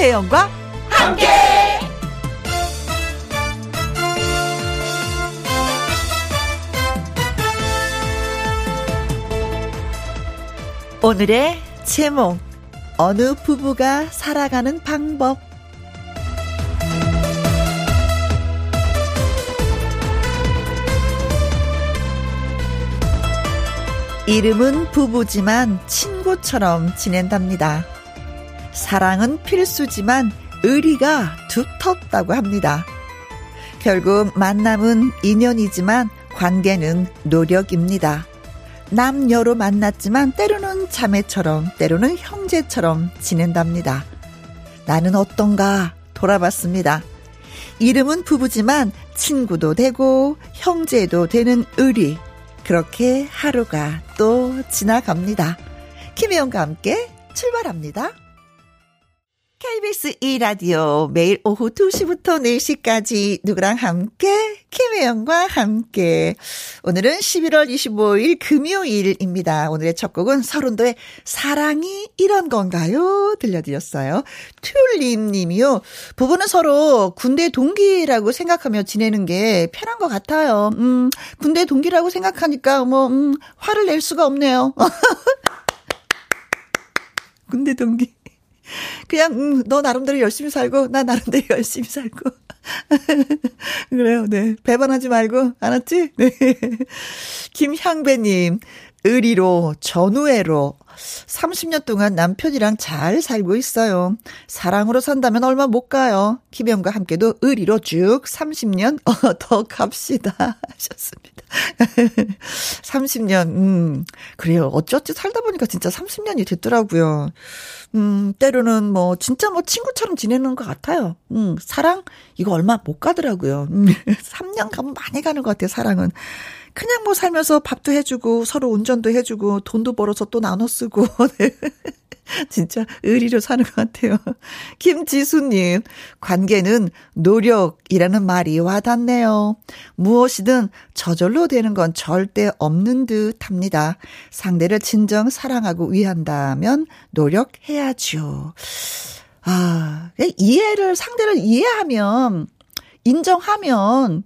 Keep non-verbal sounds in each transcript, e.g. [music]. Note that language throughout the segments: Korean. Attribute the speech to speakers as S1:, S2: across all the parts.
S1: 김혜영과 함께. 오늘의 제목 어느 부부가 살아가는 방법 이름은 부부지만 친구처럼 지낸답니다. 사랑은 필수지만 의리가 두텁다고 합니다. 결국 만남은 인연이지만 관계는 노력입니다. 남녀로 만났지만 때로는 자매처럼 때로는 형제처럼 지낸답니다. 나는 어떤가 돌아봤습니다. 이름은 부부지만 친구도 되고 형제도 되는 의리. 그렇게 하루가 또 지나갑니다. 김혜영과 함께 출발합니다. KBS 2라디오 매일 오후 2시부터 4시까지 누구랑 함께 김혜영과 함께 오늘은 11월 25일 금요일입니다. 오늘의 첫 곡은 서른도의 사랑이 이런 건가요? 들려드렸어요. 튤립 님이요. 부부는 서로 군대 동기라고 생각하며 지내는 게 편한 것 같아요. 음, 군대 동기라고 생각하니까 뭐, 음, 화를 낼 수가 없네요. [laughs] 군대 동기. 그냥 음, 너 나름대로 열심히 살고 나 나름대로 [laughs] 열심히 살고 [laughs] 그래요. 네. 배반하지 말고 알았지? 네. [laughs] 김향배님 의리로 전우애로 30년 동안 남편이랑 잘 살고 있어요. 사랑으로 산다면 얼마 못 가요. 김영과 함께도 의리로 쭉 30년 어, 더 갑시다 하셨습니다. [laughs] 30년 음 그래요. 어쩌지 살다 보니까 진짜 30년이 됐더라고요. 음, 때로는 뭐, 진짜 뭐 친구처럼 지내는 것 같아요. 음, 사랑? 이거 얼마 못 가더라고요. 음, [laughs] 3년 가면 많이 가는 것 같아요, 사랑은. 그냥 뭐 살면서 밥도 해주고, 서로 운전도 해주고, 돈도 벌어서 또 나눠 쓰고, [laughs] 네. 진짜 의리로 사는 것 같아요. 김지수님, 관계는 노력이라는 말이 와닿네요. 무엇이든 저절로 되는 건 절대 없는 듯 합니다. 상대를 진정 사랑하고 위한다면 노력해야죠. 아, 이해를, 상대를 이해하면, 인정하면,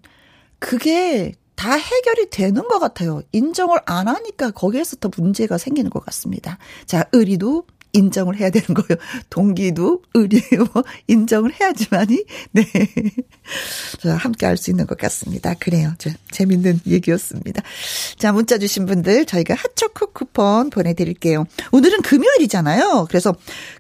S1: 그게 다 해결이 되는 것 같아요. 인정을 안 하니까 거기에서 더 문제가 생기는 것 같습니다. 자, 의리도 인정을 해야 되는 거예요. [laughs] 동기도 의리요 [laughs] 인정을 해야지만이 네. [laughs] 자, 함께 할 수 있는 것 같습니다. 그래요. 저 재밌는 얘기였습니다. 자, 문자 주신 분들 저희가 핫초코 쿠폰 보내 드릴게요. 오늘은 금요일이잖아요. 그래서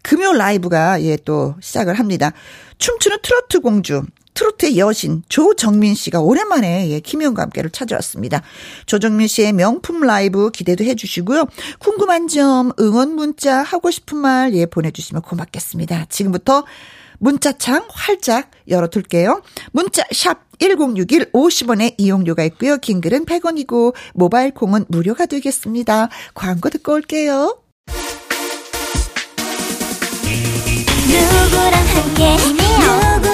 S1: 금요 라이브가 예 또 시작을 합니다. 춤추는 트로트 공주 트로트의 여신 조정민 씨가 오랜만에 예, 김희영과 함께를 찾아왔습니다. 조정민 씨의 명품 라이브 기대도 해주시고요. 궁금한 점, 응원 문자 하고 싶은 말 예, 보내주시면 고맙겠습니다. 지금부터 문자창 활짝 열어둘게요. 문자 샵 1061 50원의 이용료가 있고요. 긴 글은 100원이고 모바일 콩은 무료가 되겠습니다. 광고 듣고 올게요. 누구랑 함께 누구랑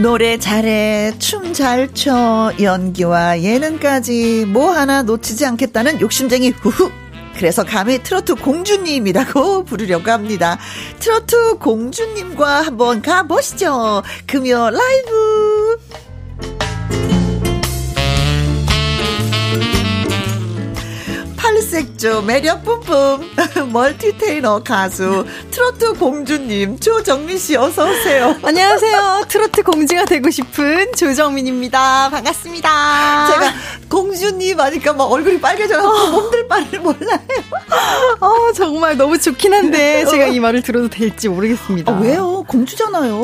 S1: 노래 잘해, 춤 잘 춰, 연기와 예능까지 뭐 하나 놓치지 않겠다는 욕심쟁이 후후. 그래서 감히 트로트 공주님이라고 [laughs] 부르려고 합니다. 트로트 공주님과 한번 가보시죠. 금요 라이브. 팔색조 매력 뿜뿜 [laughs] 멀티테이너 가수 트로트 공주님 조정민 씨 어서 오세요. [laughs]
S2: 안녕하세요. 트로트 공주가 되고 싶은 조정민입니다. 반갑습니다.
S1: 제가 공주님 하니까 막 얼굴이 빨개져서 어. 몸들 바를 몰라요. [laughs]
S2: 어, 정말 너무 좋긴 한데 제가 이 말을 들어도 될지 모르겠습니다.
S1: 아, 왜요? 공주잖아요.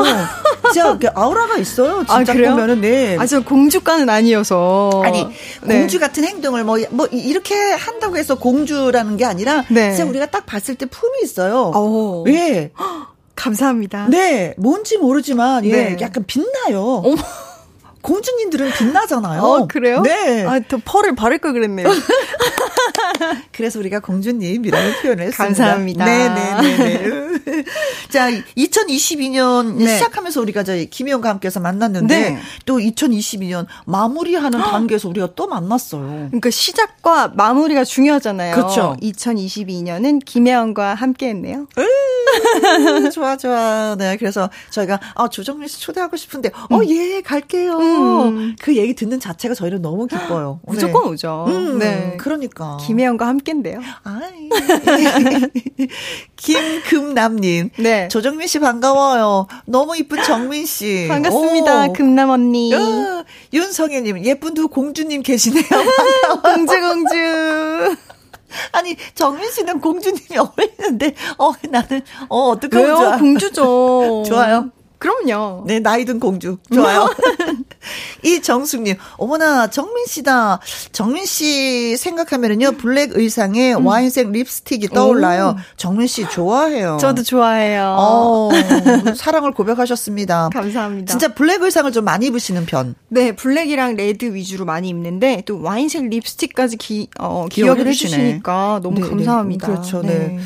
S1: 진짜 아우라가 있어요. 아, 진짜 아, 보면은 네.
S2: 아, 저 공주가는 아니어서.
S1: 아니, 네. 공주 같은 행동을 뭐, 뭐, 이렇게 한다고 해서 공주라는 게 아니라, 네. 진짜 우리가 딱 봤을 때 품이 있어요. 오. 예.
S2: 감사합니다.
S1: 네, 뭔지 모르지만, 예, 네. 약간 빛나요. 어머. 공주님들은 빛나잖아요. 어,
S2: 그래요?
S1: 네.
S2: 아, 또 펄을 바를 걸 그랬네요. [laughs] [laughs]
S1: 그래서 우리가 공주님이라는 표현을 했습니다.
S2: 감사합니다.
S1: 네네네. [laughs] 자, 2022년 네. 시작하면서 우리가 저희 김희영과 함께해서 만났는데 네. 또 2022년 마무리하는 단계에서 우리가 또 만났어요.
S2: 그러니까 시작과 마무리가 중요하잖아요.
S1: 그렇죠.
S2: 2022년은 김혜영과 함께했네요. [laughs]
S1: 좋아 좋아. 네, 그래서 저희가 아 조정민 씨 초대하고 싶은데 음. 어예 갈게요. 음. 그 얘기 듣는 자체가 저희는 너무 기뻐요.
S2: 무조건 네. 오죠.
S1: 음, 네, 그러니까
S2: 김 혜영과 함께인데요.
S1: 아이. [laughs] 김금남님.
S2: 네.
S1: 조정민 씨 반가워요. 너무 이쁜 정민 씨.
S2: 반갑습니다. 오. 금남 언니.
S1: 어, 윤성혜님 예쁜 두 공주님 계시네요. [laughs]
S2: 공주 공주.
S1: 아니 정민 씨는 공주님이 어울리는데 어 나는 어 어떻게
S2: 왜요? 공주죠. [laughs]
S1: 좋아요.
S2: 그럼요.
S1: 네, 나이든 공주. 좋아요. 이정숙님, 어머나, 정민 씨다. 정민 씨 생각하면은요, 블랙 의상에 음. 와인색 립스틱이 떠올라요. 오. 정민 씨 좋아해요.
S2: 저도 좋아해요.
S1: 어, 사랑을 고백하셨습니다.
S2: 감사합니다.
S1: 진짜 black 의상을 좀 많이 입으시는 편.
S2: 네, black이랑 red 위주로 많이 입는데, 또 와인색 립스틱까지 기, 어, 기억을 해주시니까 너무 네, 네. 감사합니다.
S1: 네, 그렇죠, 네. 네.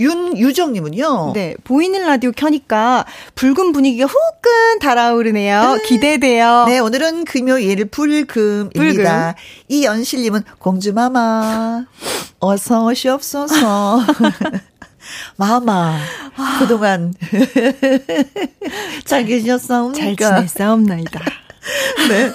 S1: 윤유정님은요.
S2: 네, 보이는 라디오 켜니까 붉은 분위기가 후끈 달아오르네요. 음. 기대돼요.
S1: 네, 오늘은 금요일 불금입니다. 불금. 이연실님은 공주마마 어서 오시옵소서. [laughs] 마마 그동안 [laughs] 잘 계셨사옵니까?
S2: 잘 지냈사옵나이다.
S1: 네.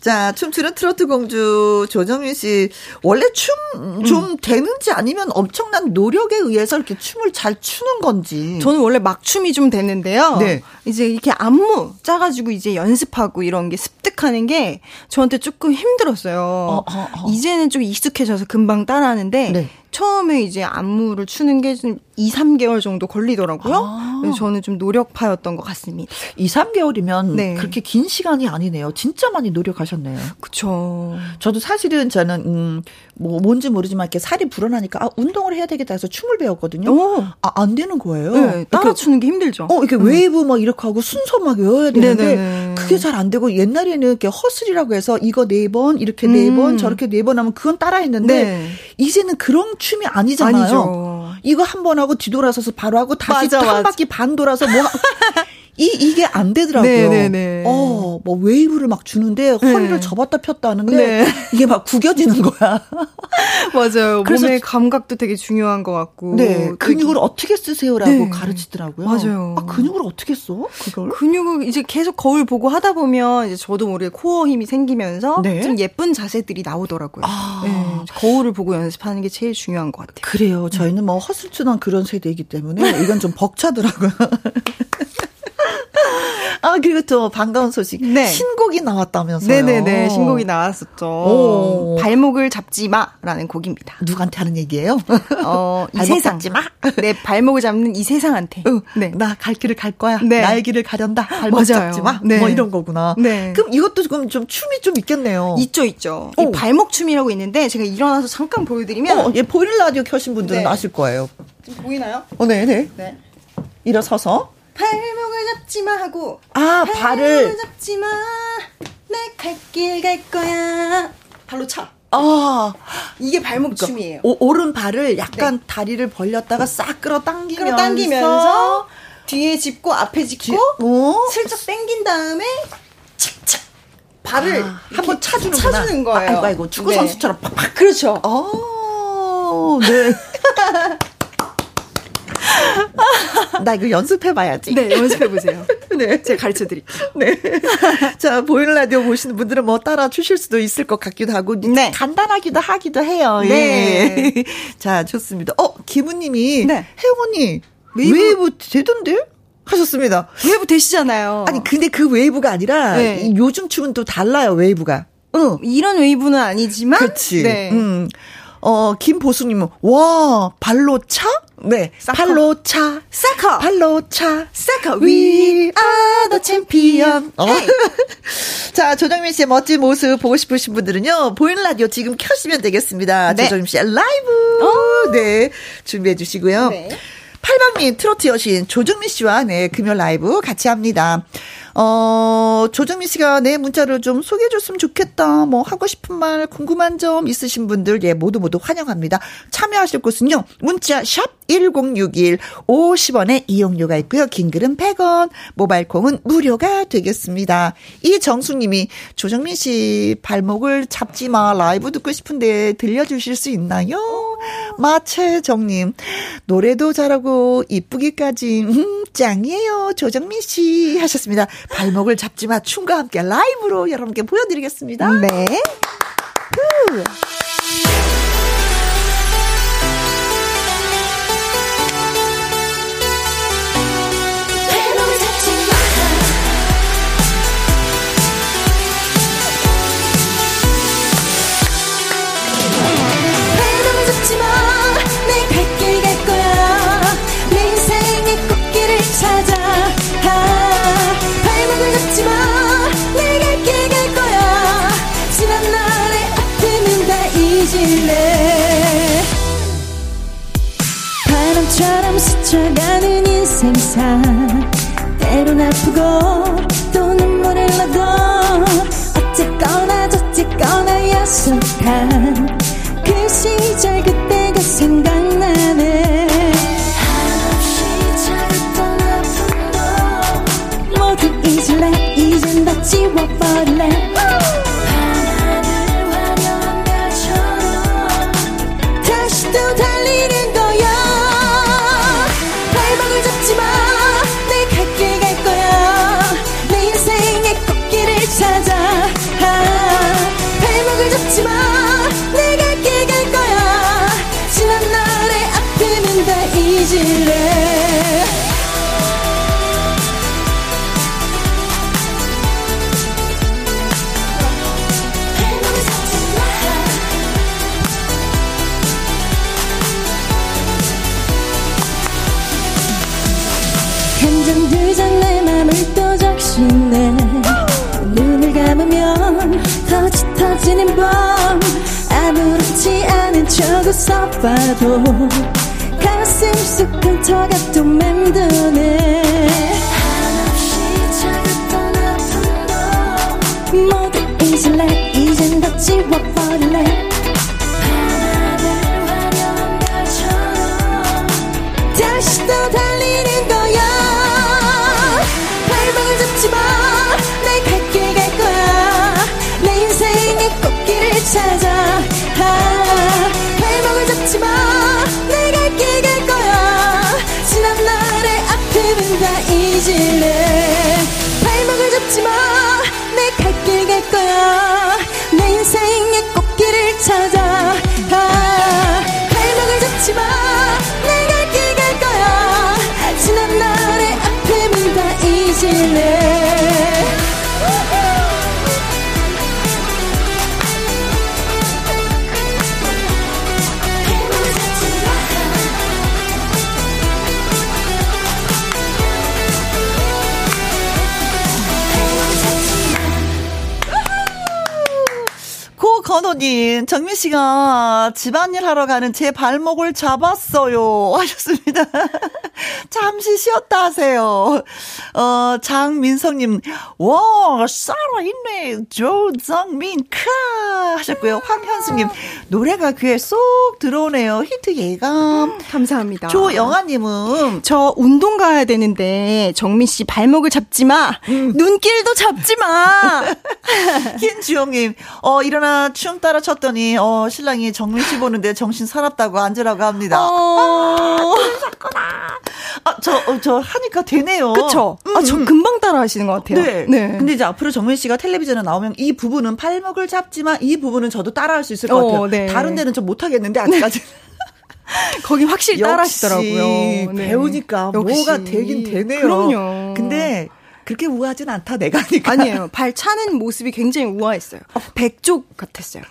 S1: 자, 춤추는 트로트 공주 조정민 씨. 원래 춤좀 음. 되는지 아니면 엄청난 노력에 의해서 이렇게 춤을 잘 추는 건지.
S2: 저는 원래 막춤이 좀 되는데요. 네. 이제 이렇게 안무 짜가지고 이제 연습하고 이런 게 습득하는 게 저한테 조금 힘들었어요. 어, 어, 어. 이제는 좀 익숙해져서 금방 따라하는데 네. 처음에 이제 안무를 추는 게 좀 2, 3개월 정도 걸리더라고요. 아. 저는 좀 노력파였던 것 같습니다.
S1: 2, 3개월이면 네. 그렇게 긴 시간이 아니네요. 진짜 많이 노력하셨네요.
S2: 그쵸.
S1: 저도 사실은 저는, 음, 뭐, 뭔지 모르지만 이렇게 살이 불어나니까, 아, 운동을 해야 되겠다 해서 춤을 배웠거든요. 오. 아, 안 되는 거예요.
S2: 네, 따라 추는 게 힘들죠.
S1: 어, 이렇게 음. 웨이브 막 이렇게 하고 순서 막 외워야 되는데, 네네. 그게 잘 안 되고, 옛날에는 이렇게 허슬이라고 해서 이거 네 번, 이렇게 네 번, 음. 저렇게 네 번 하면 그건 따라 했는데, 네. 이제는 그런 춤이 아니잖아요. 아니죠. 이거 한 번 하고 뒤돌아서서 바로 하고 다시 맞아, 한 맞아. 바퀴 반 돌아서 뭐 [laughs] 이, 이게 안 되더라고요. 네네네. 네, 네. 어, 뭐 웨이브를 막 주는데 허리를 네. 접었다 폈다 하는데 네. 이게 막 구겨지는 거야. [laughs]
S2: 맞아요. 그래서 몸의 감각도 되게 중요한 것 같고.
S1: 네. 근육을 어떻게 쓰세요라고 네. 가르치더라고요.
S2: 맞아요.
S1: 아, 근육을 어떻게 써? 그걸?
S2: 근육을 이제 계속 거울 보고 하다 보면 이제 저도 모르게 코어 힘이 생기면서 네. 좀 예쁜 자세들이 나오더라고요. 아. 네. 거울을 보고 연습하는 게 제일 중요한 것 같아요.
S1: 그래요. 저희는 뭐 허술추던 그런 세대이기 때문에 이건 좀 벅차더라고요. [laughs] 아, 그리고 또 반가운 소식. 네. 신곡이 나왔다면서요.
S2: 네네네. 신곡이 나왔었죠. 오. 발목을 잡지 마라는 곡입니다.
S1: 누구한테 하는 얘기예요? [laughs]
S2: 어, 이 세상. 잡지 마. 네, 발목을 잡는 이 세상한테.
S1: 어, 네. 나 갈 길을 갈 거야. 네. 나의 길을 가련다. 발목 맞아요. 잡지 마. 네. 뭐 이런 거구나. 네. 그럼 이것도 지금 좀 춤이 좀 있겠네요.
S2: 있죠, 있죠. 이 발목 춤이라고 있는데 제가 일어나서 잠깐 보여드리면.
S1: 어, 예, 보이는 라디오 켜신 분들은 네. 아실 거예요.
S2: 지금 보이나요?
S1: 어, 네, 네. 네. 일어서서.
S2: 발목을 잡지 마 하고
S1: 아 발을
S2: 잡지 마. 내 갈 길 갈 거야. 발로 차.
S1: 아,
S2: 이게 발목 그러니까 춤이에요.
S1: 오, 오른 발을 약간 네. 다리를 벌렸다가 싹 끌어당기면서,
S2: 끌어당기면서 뒤에 짚고 앞에 짚고 어? 슬쩍 당긴 다음에 착착 발을 아,
S1: 한번 차주는
S2: 차주는 거예요.
S1: 아이고, 아이고 축구 네. 선수처럼 팍팍.
S2: 그렇죠.
S1: 어, 네. [laughs] [laughs] 나 이거 연습해봐야지.
S2: 네, 연습해보세요. [laughs] 네. 제가 가르쳐 드릴게요.
S1: 네. [laughs] 자, 보이는 라디오 보시는 분들은 뭐 따라 추실 수도 있을 것 같기도 하고, 네. 간단하기도 하기도 해요. 네. 예. 자, 좋습니다. 어, 기부님이, 네. 혜원이 웨이브, 웨이브 되던데? 하셨습니다.
S2: 웨이브 되시잖아요.
S1: 아니, 근데 그 웨이브가 아니라, 네. 요즘 춤은 또 달라요, 웨이브가.
S2: 응. 이런 웨이브는 아니지만.
S1: 그렇지. 네. 음. 어, 김보수님은, 와, 발로 차? 네. Soccer. 발로 차.
S2: Soccer.
S1: 발로 차.
S2: Soccer.
S1: We are the champion. 어. [laughs] 자, 조정민 씨의 멋진 모습 보고 싶으신 분들은요, 보이는 라디오 지금 켜시면 되겠습니다. 네. 조정민 씨의 라이브. 오. 네. 준비해 주시고요. 네. 팔방미인 트로트 여신 조정민 씨와 네, 금요 라이브 같이 합니다. 어, 조정민 씨가 내 문자를 좀 소개해 줬으면 좋겠다. 뭐 하고 싶은 말, 궁금한 점 있으신 분들 예, 모두 모두 환영합니다. 참여하실 곳은요. 문자 샵 1061 50원의 이용료가 있고요. 긴 글은 100원, 모바일 콩은 무료가 되겠습니다. 이정숙 님이 조정민 씨 발목을 잡지 마. 라이브 듣고 싶은데 들려 주실 수 있나요? 마채정 님. 노래도 잘하고 이쁘기까지 음, 짱이에요. 조정민 씨 하셨습니다. 발목을 잡지 마. 춤과 함께 라이브로 여러분께 보여드리겠습니다.
S2: 네. 때론 척 웃어봐도 가슴 속 근처가 또 맴드네. 한없이 작았던 아픔도 모두 잊을래? 이젠 다 지워버릴래
S1: 건호님, 정민 씨가 집안일 하러 가는 제 발목을 잡았어요. [laughs] 하셨습니다. [laughs] 잠시 쉬었다 하세요. 어, 장민성님, 와, 살아있네. 조정민, 카! 하셨고요. 황현수님, 노래가 귀에 쏙 들어오네요. 히트 예감.
S2: 감사합니다.
S1: 조영아님은,
S2: 저 운동 가야 되는데, 정민 씨 발목을 잡지 마. 음. 눈길도 잡지 마. [laughs]
S1: 김주영님, 어, 일어나 춤 따라 췄더니 어 신랑이 정민 씨 보는데 정신 사납다고 앉으라고 합니다. 어. 아, 그러셨구나. 아저 어, 저 하니까 되네요.
S2: 그렇죠. 음, 아저 음. 금방 따라 하시는 것 같아요.
S1: 네. 네. 근데 이제 앞으로 정민 씨가 텔레비전에 나오면 이 부분은 팔목을 잡지만 이 부분은 저도 따라 할 수 있을 것 어, 같아요. 네. 다른 데는 좀 못 하겠는데 아직까지. [laughs]
S2: 거기 확실히 따라 하시더라고요. 네.
S1: 배우니까 역시. 뭐가 되긴 되네요.
S2: 그럼요.
S1: 근데 그렇게 우아하진 않다 내가 하니까.
S2: 아니에요. 발 차는 모습이 굉장히 우아했어요. 어. 백족 같았어요.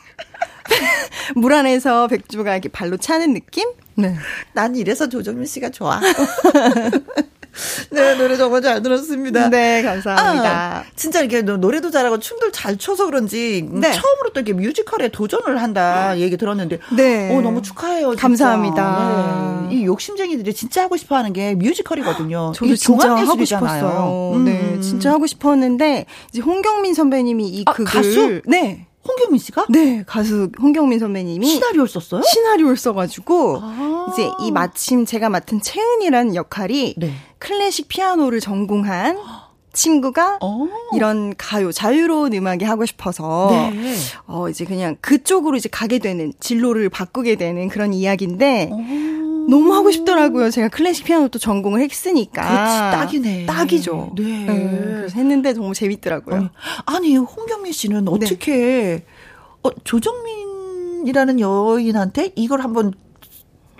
S2: [laughs] 물 안에서 백조가 이렇게 발로 차는 느낌?
S1: 네. 난 이래서 조정민 씨가 좋아. [laughs] [laughs] 네, 노래 정말 잘 들었습니다.
S2: 네, 감사합니다.
S1: 아, 진짜 이렇게 노래도 잘하고 춤도 잘 춰서 그런지 네. 처음으로 또 이렇게 뮤지컬에 도전을 한다 얘기 들었는데 네. 어, 너무 축하해요. 진짜.
S2: 감사합니다.
S1: 네. 이 욕심쟁이들이 진짜 하고 싶어 하는 게 뮤지컬이거든요.
S2: 저도 진짜 하고 싶었어요. 음. 네, 진짜 하고 싶었는데 이제 홍경민 선배님이 이
S1: 아, 극을 가수?
S2: 네.
S1: 홍경민 씨가?
S2: 네, 가수 홍경민 선배님이
S1: 시나리오를 썼어요?
S2: 시나리오를 써가지고 아~ 이제 이 마침 제가 맡은 채은이라는 역할이 네. 클래식 피아노를 전공한 친구가 오. 어. 이런 가요 자유로운 음악이 하고 싶어서 네. 어 이제 그냥 그쪽으로 이제 가게 되는 진로를 바꾸게 되는 그런 이야기인데 오. 너무 하고 싶더라고요. 제가 클래식 피아노도 전공을 했으니까.
S1: 그렇지, 딱이네.
S2: 딱이죠. 네. 네. 그래서 했는데 너무 재밌더라고요.
S1: 아니, 홍경민 씨는 네. 어떻게 네. 어, 조정민 이라는 여인한테 이걸 한번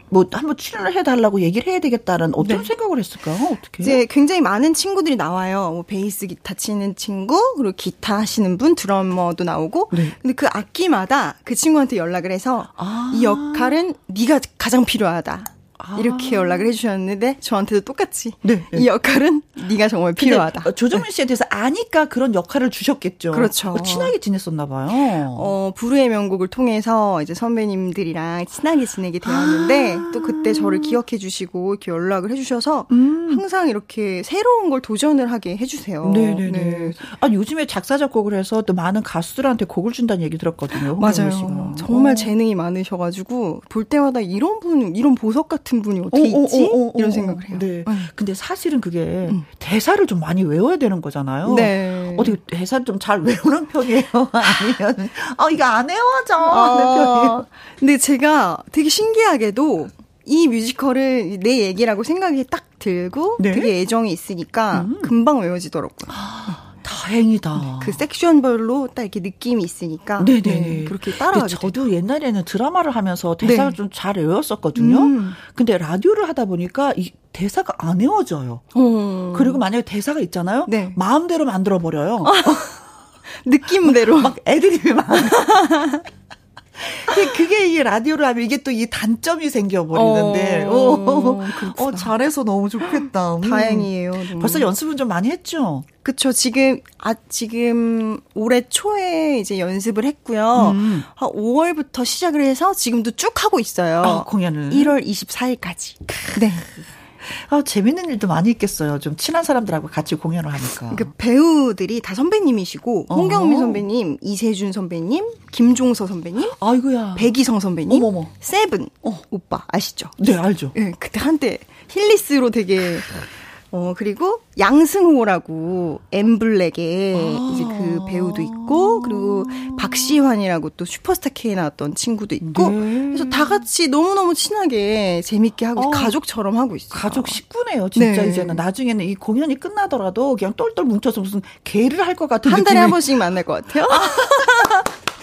S1: 뭐 한번 출연을 해달라고 얘기를 해야 되겠다는 어떤 네. 생각을 했을까요? 어떻게?
S2: 이제 굉장히 많은 친구들이 나와요. 뭐 베이스 기타 치는 친구, 그리고 기타 하시는 분, 드러머도 나오고. 네. 근데 그 악기마다 그 친구한테 연락을 해서 아. 이 역할은 네가 가장 필요하다. 이렇게 아. 연락을 해주셨는데 저한테도 똑같이 네, 네. 이 역할은 네가 정말 필요하다.
S1: 조정민 씨에 대해서 아니까 그런 역할을 주셨겠죠.
S2: 그렇죠.
S1: 어, 친하게 지냈었나 봐요.
S2: 어 부르의 명곡을 통해서 이제 선배님들이랑 친하게 지내게 되었는데 아. 또 그때 저를 기억해 주시고 이렇게 연락을 해주셔서 음. 항상 이렇게 새로운 걸 도전을 하게 해주세요.
S1: 네네네. 네. 아 요즘에 작사 작곡을 해서 또 많은 가수들한테 곡을 준다는 얘기 들었거든요.
S2: 맞아요. 씨가. 정말 어. 재능이 많으셔가지고 볼 때마다 이런 분 이런 보석 같은 같은 분이 어떻게 오, 있지? 오, 오, 이런 생각을 해요.
S1: 네. 응. 근데 사실은 그게 응. 대사를 좀 많이 외워야 되는 거잖아요. 네. 어떻게 대사를 좀 잘 외우는 편이에요? [laughs] 아니면 어 이거 안 외워져 어,
S2: 근데 제가 되게 신기하게도 이 뮤지컬을 내 얘기라고 생각이 딱 들고 네? 되게 애정이 있으니까 음. 금방 외워지더라고요.
S1: 다행이다.
S2: 그 섹션별로 딱 이렇게 느낌이 있으니까. 네네. 네, 그렇게 따라가게
S1: 저도. 옛날에는 드라마를 하면서 대사를 네. 좀잘 외웠었거든요. 음. 근데 라디오를 하다 보니까 이 대사가 안 외워져요. 어. 그리고 만약에 대사가 있잖아요. 네. 마음대로 만들어 버려요. [laughs]
S2: 느낌대로.
S1: 막, 막 애드립이 막. [laughs] 그게 이 라디오를 하면 이게 또 이 단점이 생겨버리는데. 어, 어, 어, 잘해서 너무 좋겠다.
S2: 음. 다행이에요.
S1: 너무. 벌써 연습은 좀 많이 했죠?
S2: 그쵸. 지금, 아, 지금 올해 초에 이제 연습을 했고요. 음. 한 5월부터 시작을 해서 지금도 쭉 하고 있어요.
S1: 아, 공연을.
S2: 1월 24일까지.
S1: 네. 아, 재밌는 일도 많이 있겠어요. 좀 친한 사람들하고 같이 공연을 하니까.
S2: 그 배우들이 다 선배님이시고 어. 홍경민 선배님, 이세준 선배님, 김종서 선배님,
S1: 아이고야.
S2: 배기성 선배님, 어머머. 세븐 어. 오빠 아시죠?
S1: 네, 알죠.
S2: 네, 그때 한때 힐리스로 되게 [laughs] 어, 그리고 양승호라고 엠블랙의 아~ 이제 그 배우도 있고, 그리고 박시환이라고 또 슈퍼스타 K 나왔던 친구도 있고, 네. 그래서 다 같이 너무너무 친하게 재밌게 하고, 어, 가족처럼 하고 있어요.
S1: 가족 식구네요, 진짜 네. 이제는. 나중에는 이 공연이 끝나더라도 그냥 똘똘 뭉쳐서 무슨 계를 할 것 같은
S2: 한 달에 한 번씩 만날 것 같아요. [laughs]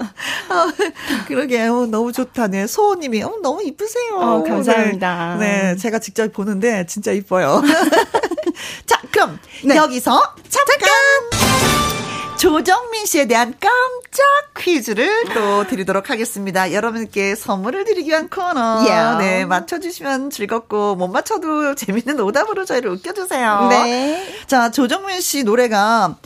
S1: 어, 그러게 요 너무 좋다. 네. 소호님이 어, 너무 이쁘세요.
S2: 어, 감사합니다.
S1: 네. 네, 제가 직접 보는데 진짜 이뻐요. [laughs] 자, 그럼 네. 여기서 잠깐. 잠깐. 조정민 씨에 대한 깜짝 퀴즈를 또 드리도록 하겠습니다. 여러분께 선물을 드리기 위한 코너. Yeah. 네, 맞춰주시면 즐겁고, 못 맞춰도 재밌는 오답으로 저희를 웃겨주세요. 네. 자, 조정민 씨 노래가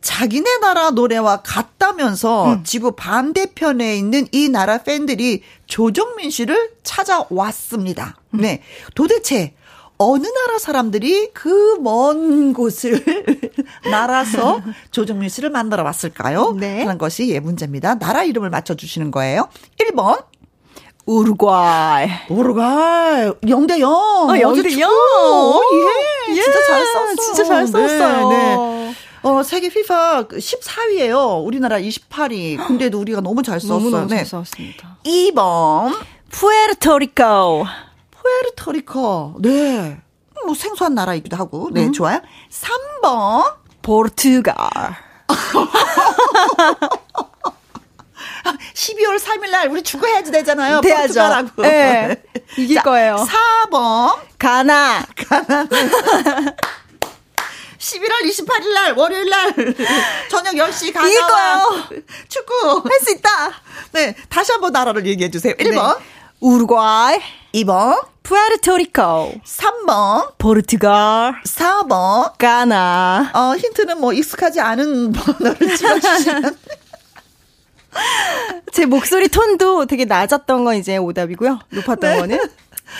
S1: 자기네 나라 노래와 같다면서 음. 지구 반대편에 있는 이 나라 팬들이 조정민 씨를 찾아왔습니다. 음. 네. 도대체 어느 나라 사람들이 그 먼 곳을 [laughs] 날아서 조정민 씨를 만나러 왔을까요? 네. 하는 것이 예 문제입니다. 나라 이름을 맞춰 주시는 거예요. 1번.
S2: 우루과이.
S1: 우루과이. 0대 0.
S2: 아, 0대 0.
S1: 예. 예. 진짜 잘 썼어.
S2: 진짜 잘 썼어요. 네, 네.
S1: 어, 세계 피파 14위예요. 우리나라 28위. 근데도 우리가 너무 잘 썼어요.
S2: 너무너무 네. 잘 썼습니다.
S1: 2번.
S2: 푸에르토리코.
S1: 푸에르토리코. 네. 뭐 생소한 나라이기도 하고. 네, 음. 좋아요. 3번.
S2: 포르투갈.
S1: 12월 3일 날 우리 축구해야지 되잖아요.
S2: 돼야죠. 포르투갈하고. 네. 이길 자, 거예요.
S1: 4번.
S2: 가나.
S1: 가나.
S2: 11월 28일 날 월요일 날 저녁 10시 가나와 축구
S1: 할 수 있다.
S2: 네, 다시 한번 나라를 얘기해 주세요. 1번. 네.
S1: 우루과이.
S2: 2번.
S1: 푸에르토리코.
S2: 3번.
S1: 포르투갈.
S2: 4번.
S1: 가나.
S2: 어 힌트는 뭐 익숙하지 않은 [laughs] 번호를 찍어주시면.
S1: 제 목소리 톤도 되게 낮았던 건 이제 오답이고요. 높았던 네. 거는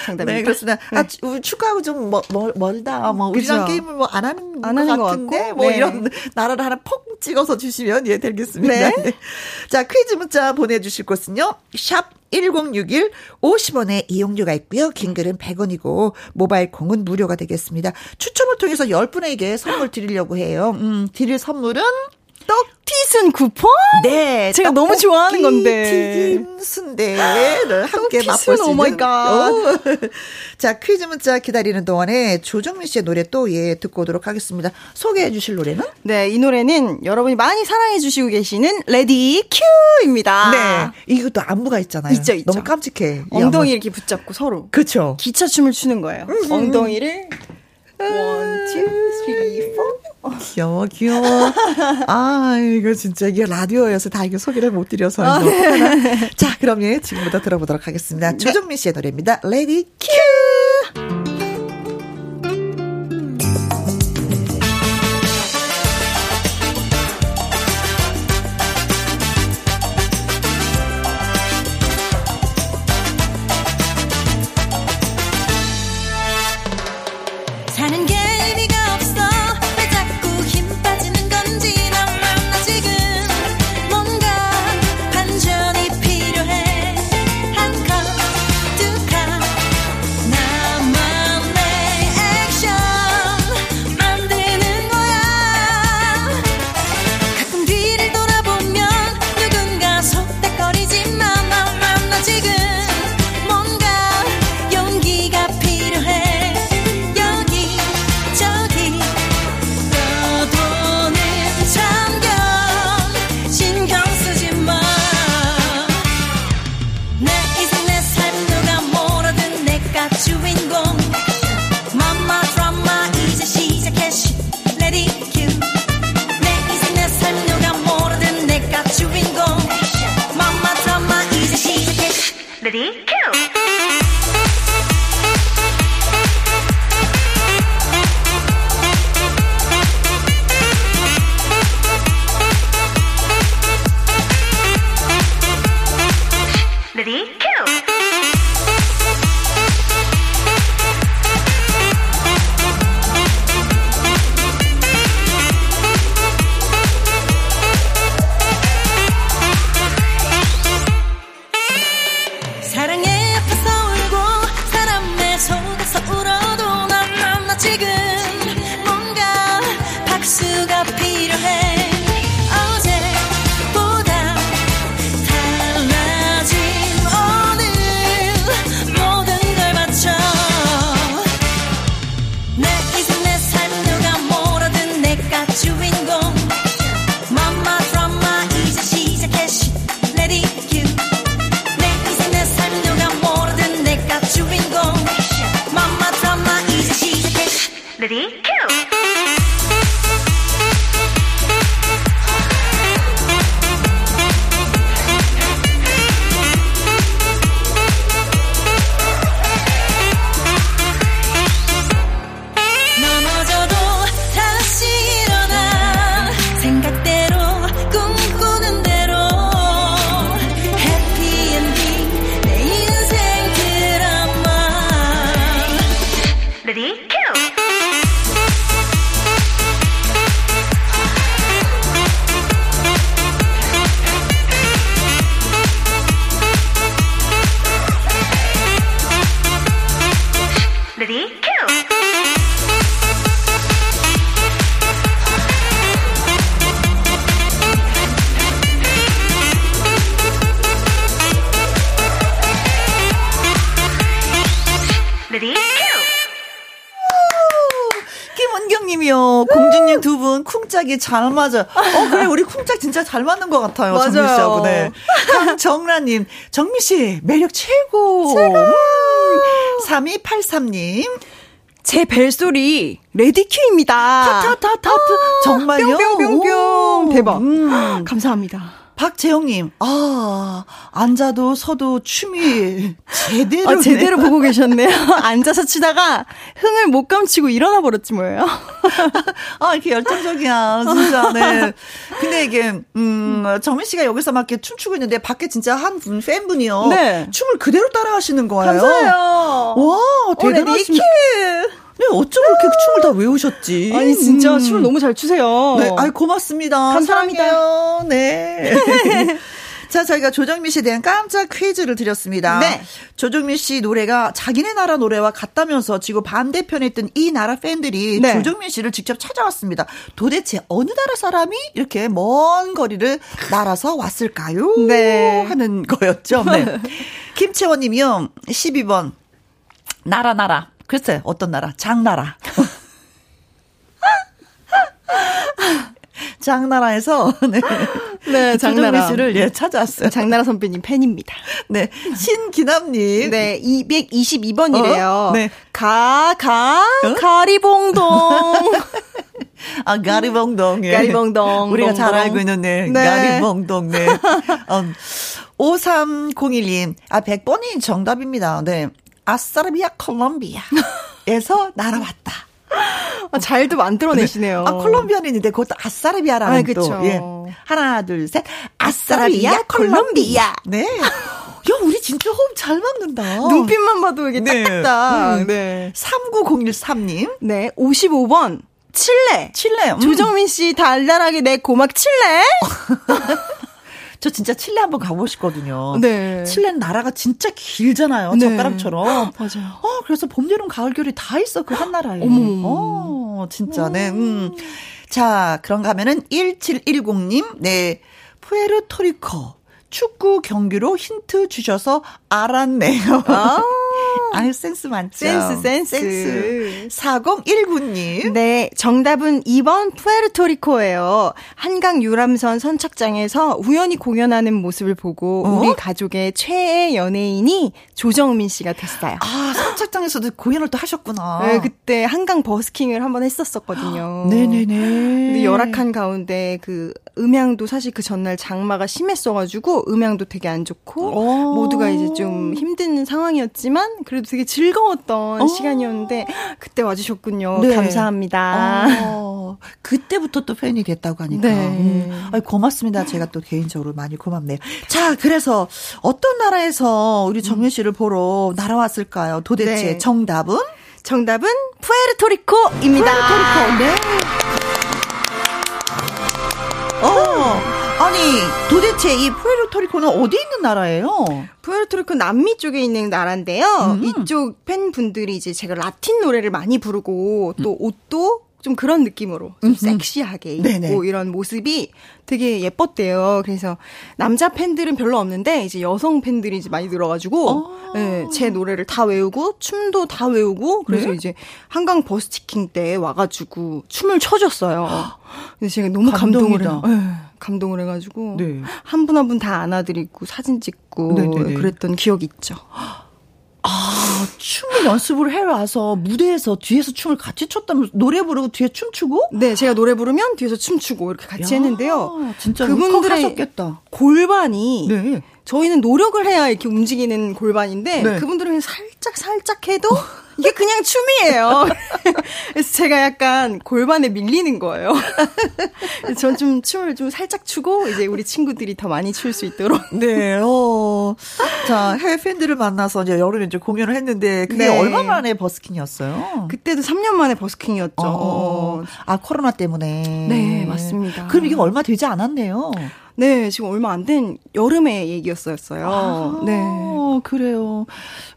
S1: 정답입니다.
S2: 네, 그렇습니다. 네. 아, 축구하고 좀 멀, 멀, 멀다. 뭐, 우리랑 게임을 뭐 안 하는, 안 하는 것 같은데, 뭐 네. 이런 [laughs] 나라를 하나 퍽 찍어서 주시면, 예, 되겠습니다. 네. 네. 자, 퀴즈 문자 보내주실 곳은요, 샵 1061, 50원의 이용료가 있고요. 긴 글은 100원이고, 모바일 콩은 무료가 되겠습니다. 추첨을 통해서 10분에게 선물 드리려고 해요. 음, 드릴 선물은,
S1: 떡튀순 쿠폰?
S2: 네.
S1: 제가 너무 좋아하는 건데.
S2: 튀김 순대를 함께 맛볼 수 있는. Oh my God. [laughs] 자, 퀴즈 문자 기다리는 동안에 조정민 씨의 노래 또 예, 듣고 오도록 하겠습니다. 소개해 주실 노래는?
S1: 네, 이 노래는 여러분이 많이 사랑해 주시고 계시는 Ready Q입니다.
S2: 네. 이것도 안무가 있잖아요.
S1: 있죠, 있죠.
S2: 너무 깜찍해.
S1: 엉덩이 이렇게 붙잡고 서로.
S2: 그렇죠.
S1: 기차춤을 추는 거예요. 음. 엉덩이를 One, two, three, four.
S2: 귀여워, 귀여워. 아, 이거 진짜 이게 라디오여서 다 이거 소개를 못 드려서. 아, 네. 자, 그럼 예, 지금부터 들어보도록 하겠습니다. 네. 조정민 씨의 노래입니다. Ready Q! 쿵짝이 잘 맞아. 어, 그래, 우리 쿵짝 진짜 잘 맞는 것 같아요. 맞아요. 정미 씨하고. 네. 정란님, 정미 씨, 매력 최고.
S1: 최고. 음.
S2: 3283님. 제 벨소리 레디큐입니다.
S1: 타타타타 아, 정말요?
S2: 뿅뿅뿅뿅 대박. 음. 감사합니다.
S1: 박재영님, 아, 앉아도 서도 춤이 제대로.
S2: 아, 제대로 보고 계셨네요. [laughs] 앉아서 치다가 흥을 못 감추고 일어나 버렸지 뭐예요.
S1: 아, 이렇게 열정적이야, 진짜, 네. 근데 이게, 음, 정민 씨가 여기서 막 이렇게 춤추고 있는데 밖에 진짜 한 분, 팬분이요. 네. 춤을 그대로 따라 하시는 거예요.
S2: 감사해요.
S1: 와, 대단하십니다. 네, 어쩜 그렇게 춤을 다 외우셨지?
S2: 아니, 진짜 음. 춤을 너무 잘 추세요.
S1: 네, 아이, 고맙습니다.
S2: 감사합니다.
S1: 사랑해요. 네. [laughs] 자, 저희가 조정민 씨에 대한 깜짝 퀴즈를 드렸습니다. 네. 조정민 씨 노래가 자기네 나라 노래와 같다면서 지금 반대편에 있던 이 나라 팬들이 네. 조정민 씨를 직접 찾아왔습니다. 도대체 어느 나라 사람이 이렇게 먼 거리를 날아서 왔을까요? 네. 하는 거였죠. 네. [laughs] 김채원 님이요. 12번. 나라, 나라. 글쎄, 어떤 나라? 장나라. 장나라에서 [laughs] 네,
S2: 네 장나라
S1: 씨를 예 찾아왔어요.
S2: 장나라 선배님 팬입니다.
S1: 네, 신기남 님.
S2: 네, 222번이래요. 어? 네, 가가 어? 가리봉동. [laughs]
S1: 아, 가리봉동.
S2: 예. 가리봉동.
S1: 우리가 잘 알고 있는, 네. 네. 가리봉동, 네. 음, 5301님. 아, 100번이 정답입니다. 네. 아사르비아 콜롬비아에서 날아왔다.
S2: 아, 잘도 만들어내시네요.
S1: 아, 콜롬비아는 있는데 그것도 아사르비아라는 아, 또. 예. 하나, 둘, 셋. 아사르비아, 콜롬비아. 네. 야, 우리 진짜 호흡 잘 맞는다.
S2: 눈빛만 봐도 이게 네. 딱딱딱. 음.
S1: 네. 39013님.
S2: 네. 55번. 칠레.
S1: 칠레. 음.
S2: 조정민 씨 달달하게 내 고막 칠레. [laughs]
S1: 저 진짜 칠레 한번 가보고 싶거든요. 네. 칠레는 나라가 진짜 길잖아요. 네. 젓가락처럼.
S2: 맞아요.
S1: 어, 그래서 봄, 여름, 가을, 겨울이 다 있어. 그 한 나라에.
S2: 어머.
S1: 어, 진짜, 네. 음. 자, 그런가 하면은 1710님, 네. 푸에르토리코. 축구 경기로 힌트 주셔서 알았네요. 아. 아유, 센스 많죠.
S2: 센스, 센스. 센스.
S1: 4019님.
S2: 네, 정답은 2번 푸에르토리코예요. 한강 유람선 선착장에서 우연히 공연하는 모습을 보고 어? 우리 가족의 최애 연예인이 조정민 씨가 됐어요.
S1: 아, 선착장에서도 공연을 또 하셨구나.
S2: 네, 그때 한강 버스킹을 한번 했었었거든요.
S1: 네네네.
S2: 근데 열악한 가운데 그 음향도 사실 그 전날 장마가 심했어가지고 음향도 되게 안 좋고 오. 어. 모두가 이제 좀 힘든 상황이었지만 그래도 되게 즐거웠던 오. 어. 시간이었는데 그때 와주셨군요. 네. 감사합니다.
S1: 어. 그때부터 또 팬이 됐다고 하니까. 네. 음. 아유, 고맙습니다. 제가 또 개인적으로 많이 고맙네요. 자, 그래서 어떤 나라에서 우리 정민 씨를 보러 날아왔을까요? 도대체 네. 정답은?
S2: 정답은 푸에르토리코입니다.
S1: 푸에르토리코. 네. 아니, 도대체 이 푸에르토리코는 어디 있는 나라예요?
S2: 푸에르토리코 남미 쪽에 있는 나라인데요. 음. 이쪽 팬분들이 이제 제가 라틴 노래를 많이 부르고 또 음. 옷도 좀 그런 느낌으로 좀 섹시하게 입고 네네. 이런 모습이 되게 예뻤대요. 그래서 남자 팬들은 별로 없는데 이제 여성 팬들이 이제 많이 늘어가지고 어. 네, 제 노래를 다 외우고 춤도 다 외우고 그래서 네? 이제 한강 버스티킹 때 와가지고 춤을 춰줬어요. 근데 제가 너무 감동을 해, 네, 감동을 해가지고 네. 한분 한 분 다 안아드리고 사진 찍고 네네네. 그랬던 기억이 있죠.
S1: 아, 춤을 연습을 해와서 무대에서 뒤에서 춤을 같이 췄다면 노래 부르고 뒤에 춤추고?
S2: 네, 제가 노래 부르면 뒤에서 춤추고 이렇게 같이 야, 했는데요.
S1: 진짜
S2: 그분들의. 골반이 네. 저희는 노력을 해야 이렇게 움직이는 골반인데 네. 그분들은 살짝 살짝 해도 이게 그냥 춤이에요. [laughs] 그래서 제가 약간 골반에 밀리는 거예요. [laughs] 전 좀 춤을 좀 살짝 추고 이제 우리 친구들이 더 많이 출 수 있도록. [laughs]
S1: 네. 어. 자, 해외 팬들을 만나서 이제 여름에 이제 공연을 했는데 그게 네. 얼마 만에 버스킹이었어요?
S2: 그때도 3년 만에 버스킹이었죠. 어.
S1: 어. 아, 코로나 때문에.
S2: 네, 맞습니다.
S1: 그럼 이게 얼마 되지 않았네요.
S2: 네, 지금 얼마 안 된 여름의 얘기였어요.
S1: 아, 네. 그래요.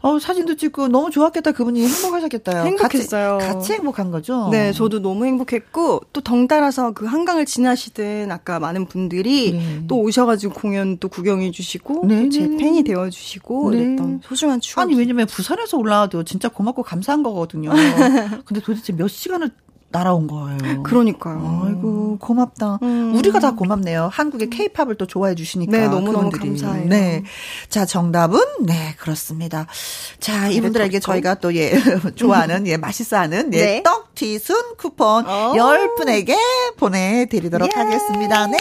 S1: 어, 사진도 찍고 너무 좋았겠다. 그분이 행복하셨겠다요.
S2: 행복했어요.
S1: 같이, 같이 행복한 거죠?
S2: 네, 저도 너무 행복했고, 또 덩달아서 그 한강을 지나시던 아까 많은 분들이 네. 또 오셔가지고 공연 또 구경해 주시고, 네, 제 네. 팬이 되어 주시고, 네. 이랬던 소중한 추억.
S1: 아니, 왜냐면 부산에서 올라와도 진짜 고맙고 감사한 거거든요. [laughs] 근데 도대체 몇 시간을 날아온 거예요.
S3: 그러니까요.
S1: 아이고 고맙다. 음. 우리가 다 고맙네요. 한국의 케이팝을 또 좋아해 주시니까.
S3: 네, 너무너무 감사해요.
S1: 네. 자, 정답은 네, 그렇습니다. 자, 이분들에게 저희가 또 예, [laughs] 좋아하는 예, 맛있어 하는 예, 네. 떡 튀순 쿠폰 오. 10분에게 보내 드리도록 예. 하겠습니다. 네.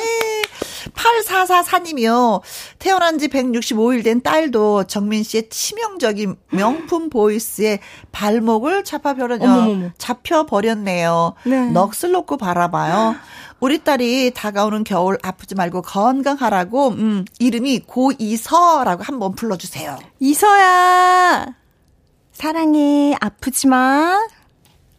S1: 8444님이요. 태어난 지 165일 된 딸도 정민 씨의 치명적인 명품 보이스에 발목을 잡아버렸네요. 잡혀버렸네요. 네. 넋을 놓고 바라봐요. 우리 딸이 다가오는 겨울 아프지 말고 건강하라고, 음, 이름이 고이서라고 한번 불러주세요.
S3: 이서야! 사랑해, 아프지 마.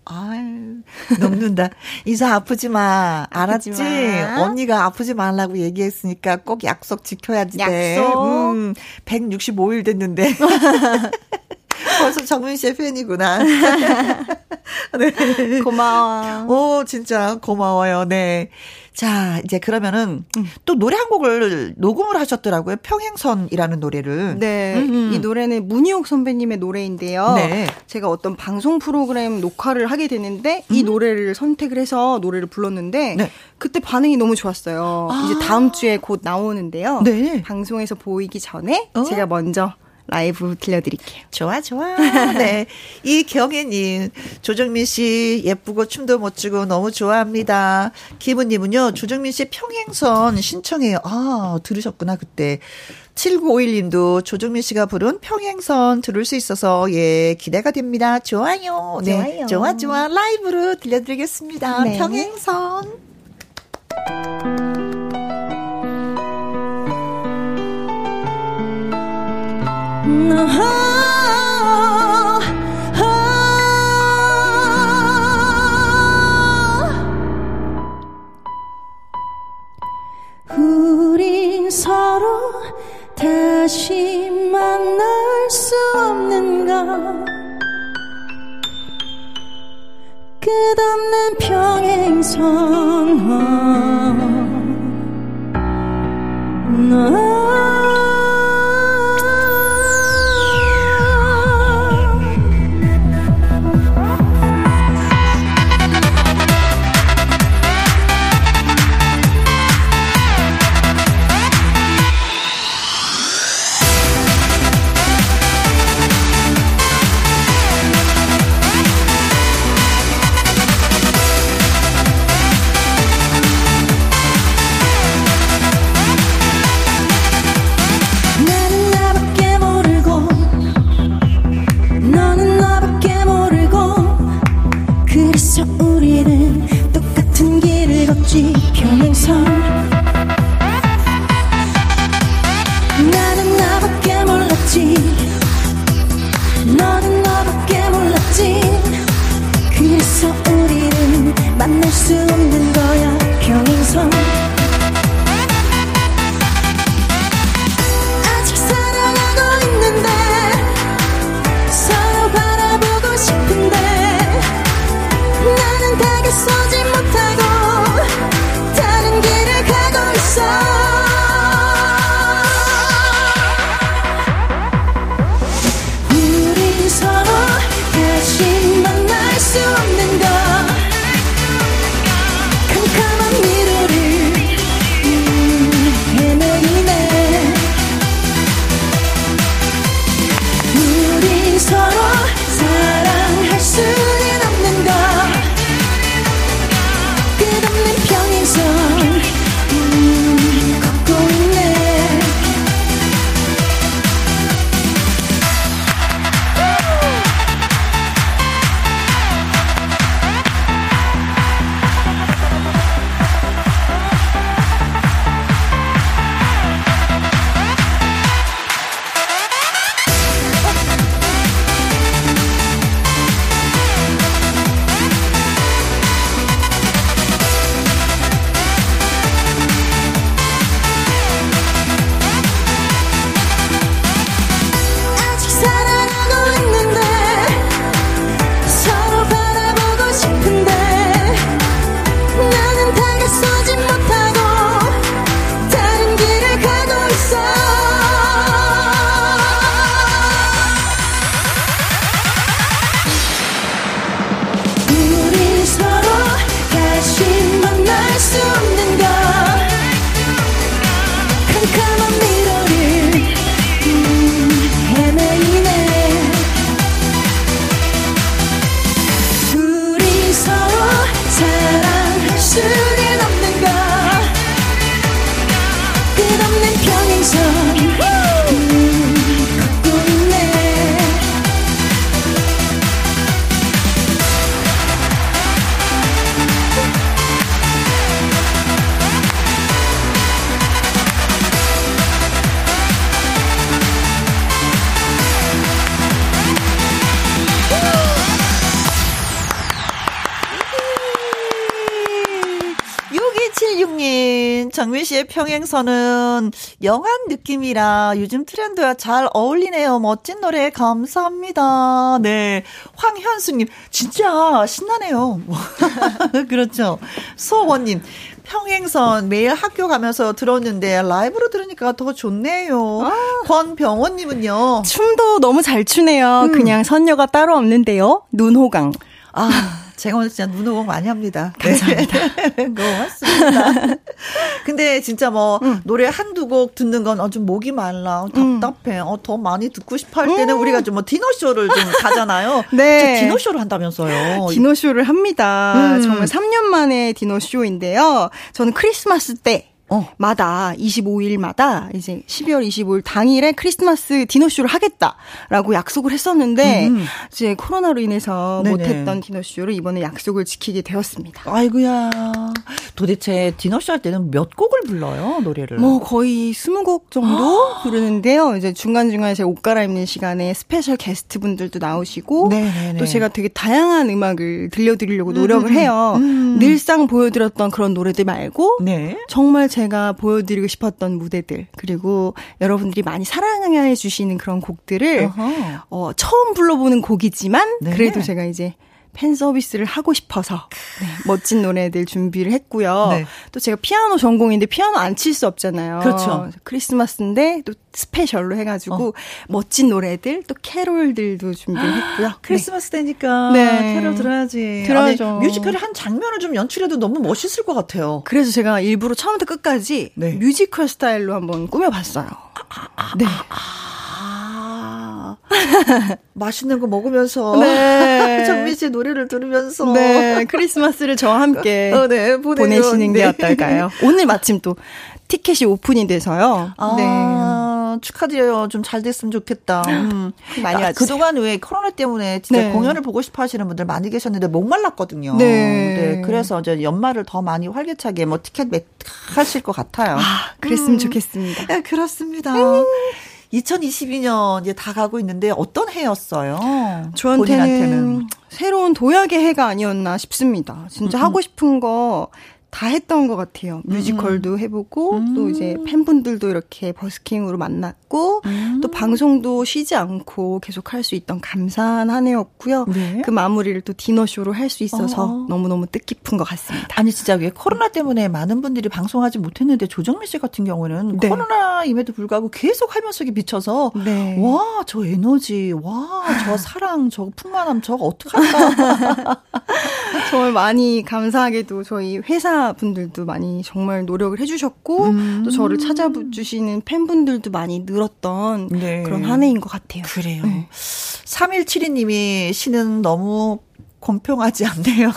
S1: 아유, 녹는다. 이사 아프지 마. 알았지? 아프지 마. 언니가 아프지 말라고 얘기했으니까 꼭 약속 지켜야지.
S3: 약속.
S1: 음, 165일 됐는데. [laughs] [laughs] 벌써 정민 씨의 팬이구나. [laughs]
S3: 네. 고마워.
S1: 오, 진짜 고마워요. 네. 자, 이제 그러면은 음. 또 노래 한 곡을 녹음을 하셨더라고요. 평행선이라는 노래를.
S3: 네. 음이 노래는 문희옥 선배님의 노래인데요. 네. 제가 어떤 방송 프로그램 녹화를 하게 됐는데 음. 이 노래를 선택을 해서 노래를 불렀는데 네. 그때 반응이 너무 좋았어요. 아. 이제 다음 주에 곧 나오는데요. 네. 방송에서 보이기 전에 어? 제가 먼저 라이브 들려드릴게요.
S1: 좋아, 좋아. [laughs] 네. 이경혜님, 조정민 씨 예쁘고 춤도 못 추고 너무 좋아합니다. 기분님은요, 조정민 씨 평행선 신청해요. 아, 들으셨구나, 그때. 7951님도 조정민 씨가 부른 평행선 들을 수 있어서, 예, 기대가 됩니다. 좋아요. 네. 좋아요. 좋아, 좋아. 라이브로 들려드리겠습니다. 네. 평행선.
S2: 다시 만날 수 없는가? 끝없는 평행선
S4: 수
S1: 씨의 평행선은 영한 느낌이라 요즘 트렌드와 잘 어울리네요. 멋진 노래 감사합니다. 네. 황현수님, 진짜 신나네요. [laughs] 그렇죠. 수원님, 평행선 매일 학교 가면서 들었는데 라이브로 들으니까 더 좋네요. 아. 권병원님은요.
S2: 춤도 너무 잘 추네요. 음. 그냥 선녀가 따로 없는데요. 눈호강.
S1: 아. 제가 오늘 진짜 눈호흡 많이 합니다.
S2: 네. [laughs] 감사합니다.
S1: 네. [laughs] 고맙습니다. [laughs] 근데 진짜 뭐 음. 노래 한두 곡 듣는 건 어, 좀 목이 말라, 음. 답답해. 음. 어, 더 많이 듣고 싶어 할 때는 음. 우리가 좀 뭐 디너쇼를 좀 가잖아요. 네. 디너쇼를 한다면서요.
S2: 디너쇼를 합니다. 음. 정말 3년 만에 디너쇼인데요. 저는 크리스마스 때 어. 마다 25일마다 이제 12월 25일 당일에 크리스마스 디너쇼를 하겠다라고 약속을 했었는데 음. 이제 코로나로 인해서 네네. 못했던 디너쇼를 이번에 약속을 지키게 되었습니다.
S1: 아이고야. 도대체 디너쇼 할 때는 몇 곡을 불러요 노래를?
S2: 뭐 거의 20곡 정도 부르는데요. 이제 중간 중간에 제 옷 갈아입는 시간에 special guest 분들도 나오시고 네네네. 또 제가 되게 다양한 음악을 들려드리려고 노력을 음. 해요. 음. 늘상 보여드렸던 그런 노래들 말고 네. 정말 제가 보여드리고 싶었던 무대들 그리고 여러분들이 많이 사랑해 주시는 그런 곡들을 어, 처음 불러보는 곡이지만 네. 그래도 제가 이제 팬 서비스를 하고 싶어서 네, 멋진 노래들 준비를 했고요. 네. 또 제가 피아노 전공인데 피아노 안 칠 수 없잖아요.
S1: 그렇죠.
S2: 크리스마스인데 또 special로 해가지고 어. 멋진 노래들 또 캐롤들도 준비를 했고요. 네.
S1: 크리스마스 네. 때니까 네. 캐롤 들어야지.
S2: 들어야죠.
S1: 뮤지컬의 한 장면을 좀 연출해도 너무 멋있을 것 같아요.
S2: 그래서 제가 일부러 처음부터 끝까지 네. 뮤지컬 스타일로 한번 꾸며봤어요. 아, 아, 네. 아, [laughs]
S1: 맛있는 거 먹으면서 네. [laughs] 정민 씨 노래를 들으면서
S2: 네 크리스마스를 저와 함께 어, 네, 보내시는 게 네. 어떨까요? 오늘 마침 또 티켓이 오픈이 돼서요.
S1: 아, 네. 축하드려요. 좀 잘 됐으면 좋겠다. 음. [laughs] 많이 아, 그동안 왜 코로나 때문에 진짜 네. 공연을 보고 싶어 하시는 분들 많이 계셨는데 목말랐거든요. 네. 네. 그래서 이제 연말을 더 많이 활기차게 뭐 티켓 매 하실 것 같아요. 아,
S2: 그랬으면 음. 좋겠습니다.
S1: 네, 그렇습니다. 음. 2022년 이제 다 가고 있는데 어떤 해였어요?
S2: 저한테는 본인한테는. 새로운 도약의 해가 아니었나 싶습니다. 진짜 음. 하고 싶은 거 다 했던 것 같아요. 뮤지컬도 음. 해보고 음. 또 이제 팬분들도 이렇게 버스킹으로 만났고 음. 또 방송도 쉬지 않고 계속 할 수 있던 감사한 한 해였고요. 네. 그 마무리를 또 디너쇼로 할 수 있어서 어. 너무너무 뜻깊은 것 같습니다.
S1: 아니 진짜 왜 코로나 때문에 많은 분들이 방송하지 못했는데 조정민 씨 같은 경우는 네. 코로나임에도 불구하고 계속 하면서 비쳐서 네. 와저 에너지 와 저 [laughs] 사랑 저 풍만함 저거 어떡할까 [laughs]
S2: 정말 많이 감사하게도 저희 회사 분들도 많이 정말 노력을 해주셨고 음. 또 저를 찾아주시는 팬분들도 많이 늘었던 네. 그런 한 해인 것 같아요.
S1: 그래요. 네. 3172님이 시는 너무 공평하지 않네요.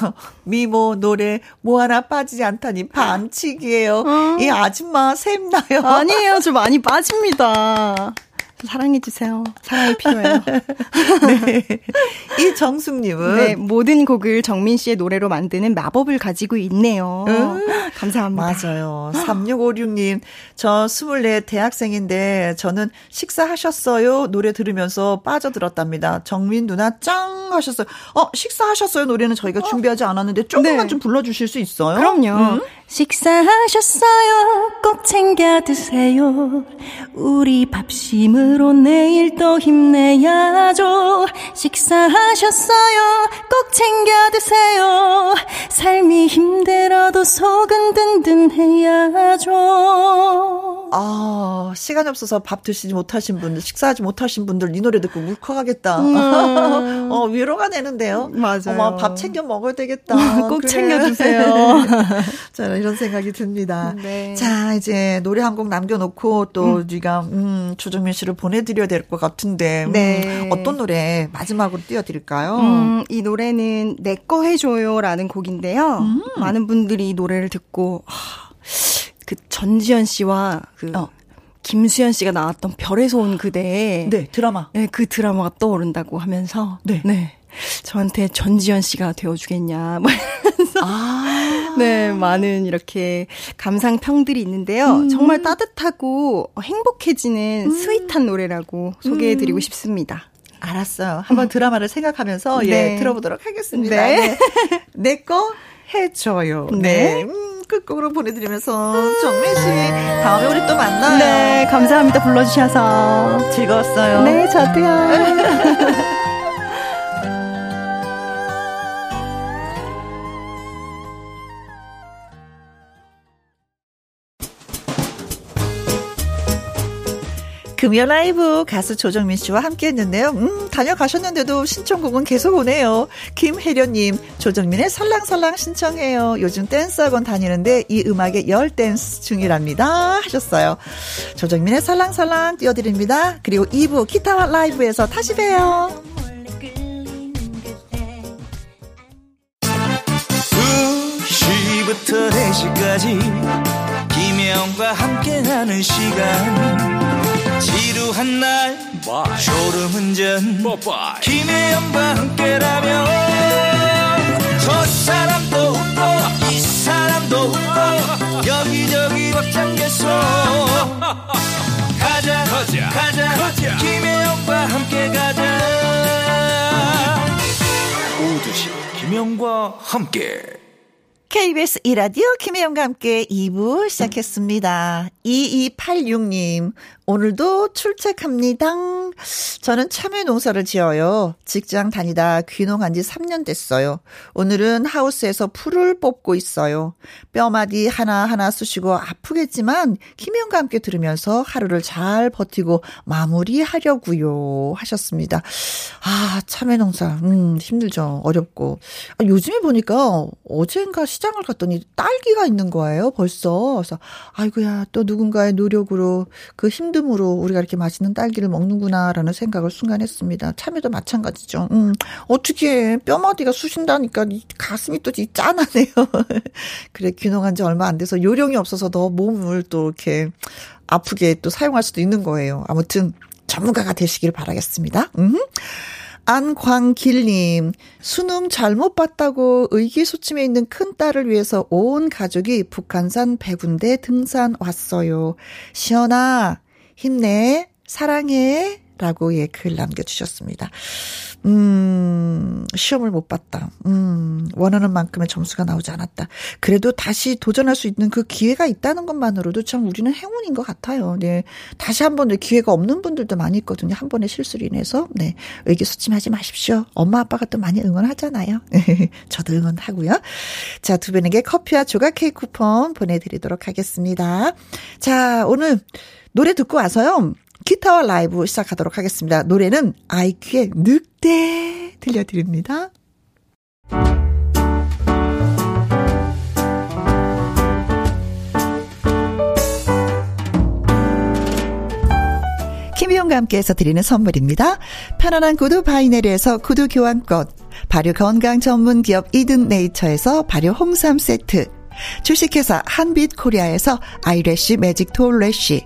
S1: 미모 노래 뭐 하나 빠지지 않다니 반칙이에요. 어. 이 아줌마 샘나요.
S2: 아니에요. 저 많이 빠집니다. 사랑해주세요. 사랑이 필요해요. [laughs] 네.
S1: 이정숙님은.
S2: 네, 모든 곡을 정민 씨의 노래로 만드는 마법을 가지고 있네요. 음, 감사합니다.
S1: 맞아요. 3656님, 저 24 대학생인데 저는 식사하셨어요? 노래 들으면서 빠져들었답니다. 정민 누나 짱 하셨어요. 어, 식사하셨어요? 노래는 저희가 어? 준비하지 않았는데 조금만 네. 좀 불러주실 수 있어요?
S2: 그럼요. 음?
S4: 식사하셨어요? 꼭 챙겨 드세요. 우리 밥심으로 내일 또 힘내야죠. 식사하셨어요? 꼭 챙겨 드세요. 삶이 힘들어도 속은 든든해야죠.
S1: 아, 시간이 없어서 밥 드시지 못하신 분들, 식사하지 못하신 분들 이 노래 듣고 울컥하겠다. 음. [laughs] 어, 위로가 되는데요.
S2: 맞아요.
S1: 어머, 밥 챙겨 먹어야 되겠다. [laughs]
S2: 꼭 그래. 챙겨 드세요. [laughs]
S1: 자, 이런 생각이 듭니다. 네. 자, 이제 노래 한 곡 남겨놓고 또 음. 우리가 음, 조정민 씨를 보내드려야 될 것 같은데. 음, 네. 어떤 노래 마지막으로 띄워드릴까요?
S2: 음, 이 노래는 내 거 해줘요라는 곡인데요. 음. 많은 분들이 이 노래를 듣고, 하, 그 전지현 씨와 그 어. 김수현 씨가 나왔던 별에서 온 그대.
S1: 네, 드라마.
S2: 네, 그 드라마가 떠오른다고 하면서. 네. 네. 저한테 전지현 씨가 되어 주겠냐, 뭐 이러면서. [laughs] 아. 네, 많은 이렇게 감상평들이 있는데요. 음. 정말 따뜻하고 행복해지는 음. 스윗한 노래라고 소개해드리고 음. 싶습니다.
S1: 알았어요. 한번 드라마를 생각하면서 예, 네. 예, 들어보도록 하겠습니다. 네. 네. 내거 해줘요. 네. 네. 음, 끝곡으로 보내드리면서 정민 씨 다음에 우리 또 만나요.
S2: 네, 감사합니다. 불러주셔서
S1: 즐거웠어요.
S2: 네, 저도요. [laughs]
S1: 금요 라이브 가수 조정민 씨와 함께 했는데요. 음, 다녀가셨는데도 신청곡은 계속 오네요. 김혜련님, 조정민의 설랑설랑 신청해요. 요즘 댄스 학원 다니는데 이 음악에 열 댄스 중이랍니다. 하셨어요. 조정민의 설랑설랑 띄워드립니다. 그리고 2부 기타와 라이브에서 다시 봬요. 2시부터 4시까지 김혜영과 함께하는 시간 지루한 날 졸음운전 김혜영과 함께라면 저 사람도 웃고 이 사람도 웃고 여기저기 벅장개소. 가자 가자. 가자, 가자. 김혜영과 함께 가자. 오두시 김혜영과 함께. KBS 이라디오 김혜영과 함께 2부 시작했습니다. 2286님, 오늘도 출첵합니다. 저는 참외 농사를 지어요. 직장 다니다 귀농한 지 3년 됐어요. 오늘은 하우스에서 풀을 뽑고 있어요. 뼈마디 하나하나 쑤시고 아프겠지만 김혜영과 함께 들으면서 하루를 잘 버티고 마무리하려고요. 하셨습니다. 아, 참외 농사. 음, 힘들죠. 어렵고. 아, 요즘에 보니까 어젠가 시장을 갔더니 딸기가 있는 거예요. 벌써. 그래서 아이고야, 또 누군가의 노력으로 그 힘든 믿음으로 우리가 이렇게 맛있는 딸기를 먹는구나라는 생각을 순간 했습니다. 참외도 마찬가지죠. 음, 어떻게 뼈마디가 쑤신다니까 가슴이 또 짠하네요. [laughs] 그래, 귀농한 지 얼마 안 돼서 요령이 없어서 더 몸을 또 이렇게 아프게 또 사용할 수도 있는 거예요. 아무튼 전문가가 되시길 바라겠습니다. 음. 안광길님, 수능 잘못 봤다고 의기소침해 있는 큰 딸을 위해서 온 가족이 북한산 백운대 등산 왔어요. 시연아, 힘내, 사랑해, 라고 예, 글 남겨주셨습니다. 음, 시험을 못 봤다. 음, 원하는 만큼의 점수가 나오지 않았다. 그래도 다시 도전할 수 있는 그 기회가 있다는 것만으로도 참 우리는 행운인 것 같아요. 네. 다시 한 번 기회가 없는 분들도 많이 있거든요. 한 번의 실수로 인해서. 네. 의기소침하지 마십시오. 엄마, 아빠가 또 많이 응원하잖아요. [laughs] 저도 응원하고요. 자, 두 분에게 커피와 조각 케이크 쿠폰 보내드리도록 하겠습니다. 자, 오늘 노래 듣고 와서요. 기타와 라이브 시작하도록 하겠습니다. 노래는 아이큐의 늑대 들려드립니다. 김희용과 함께해서 드리는 선물입니다. 편안한 구두 바이네리에서 구두 교환권, 발효 건강 전문 기업 이든 네이처에서 발효 홍삼 세트, 주식회사 한빛 코리아에서 eyelash 매직 톨래쉬,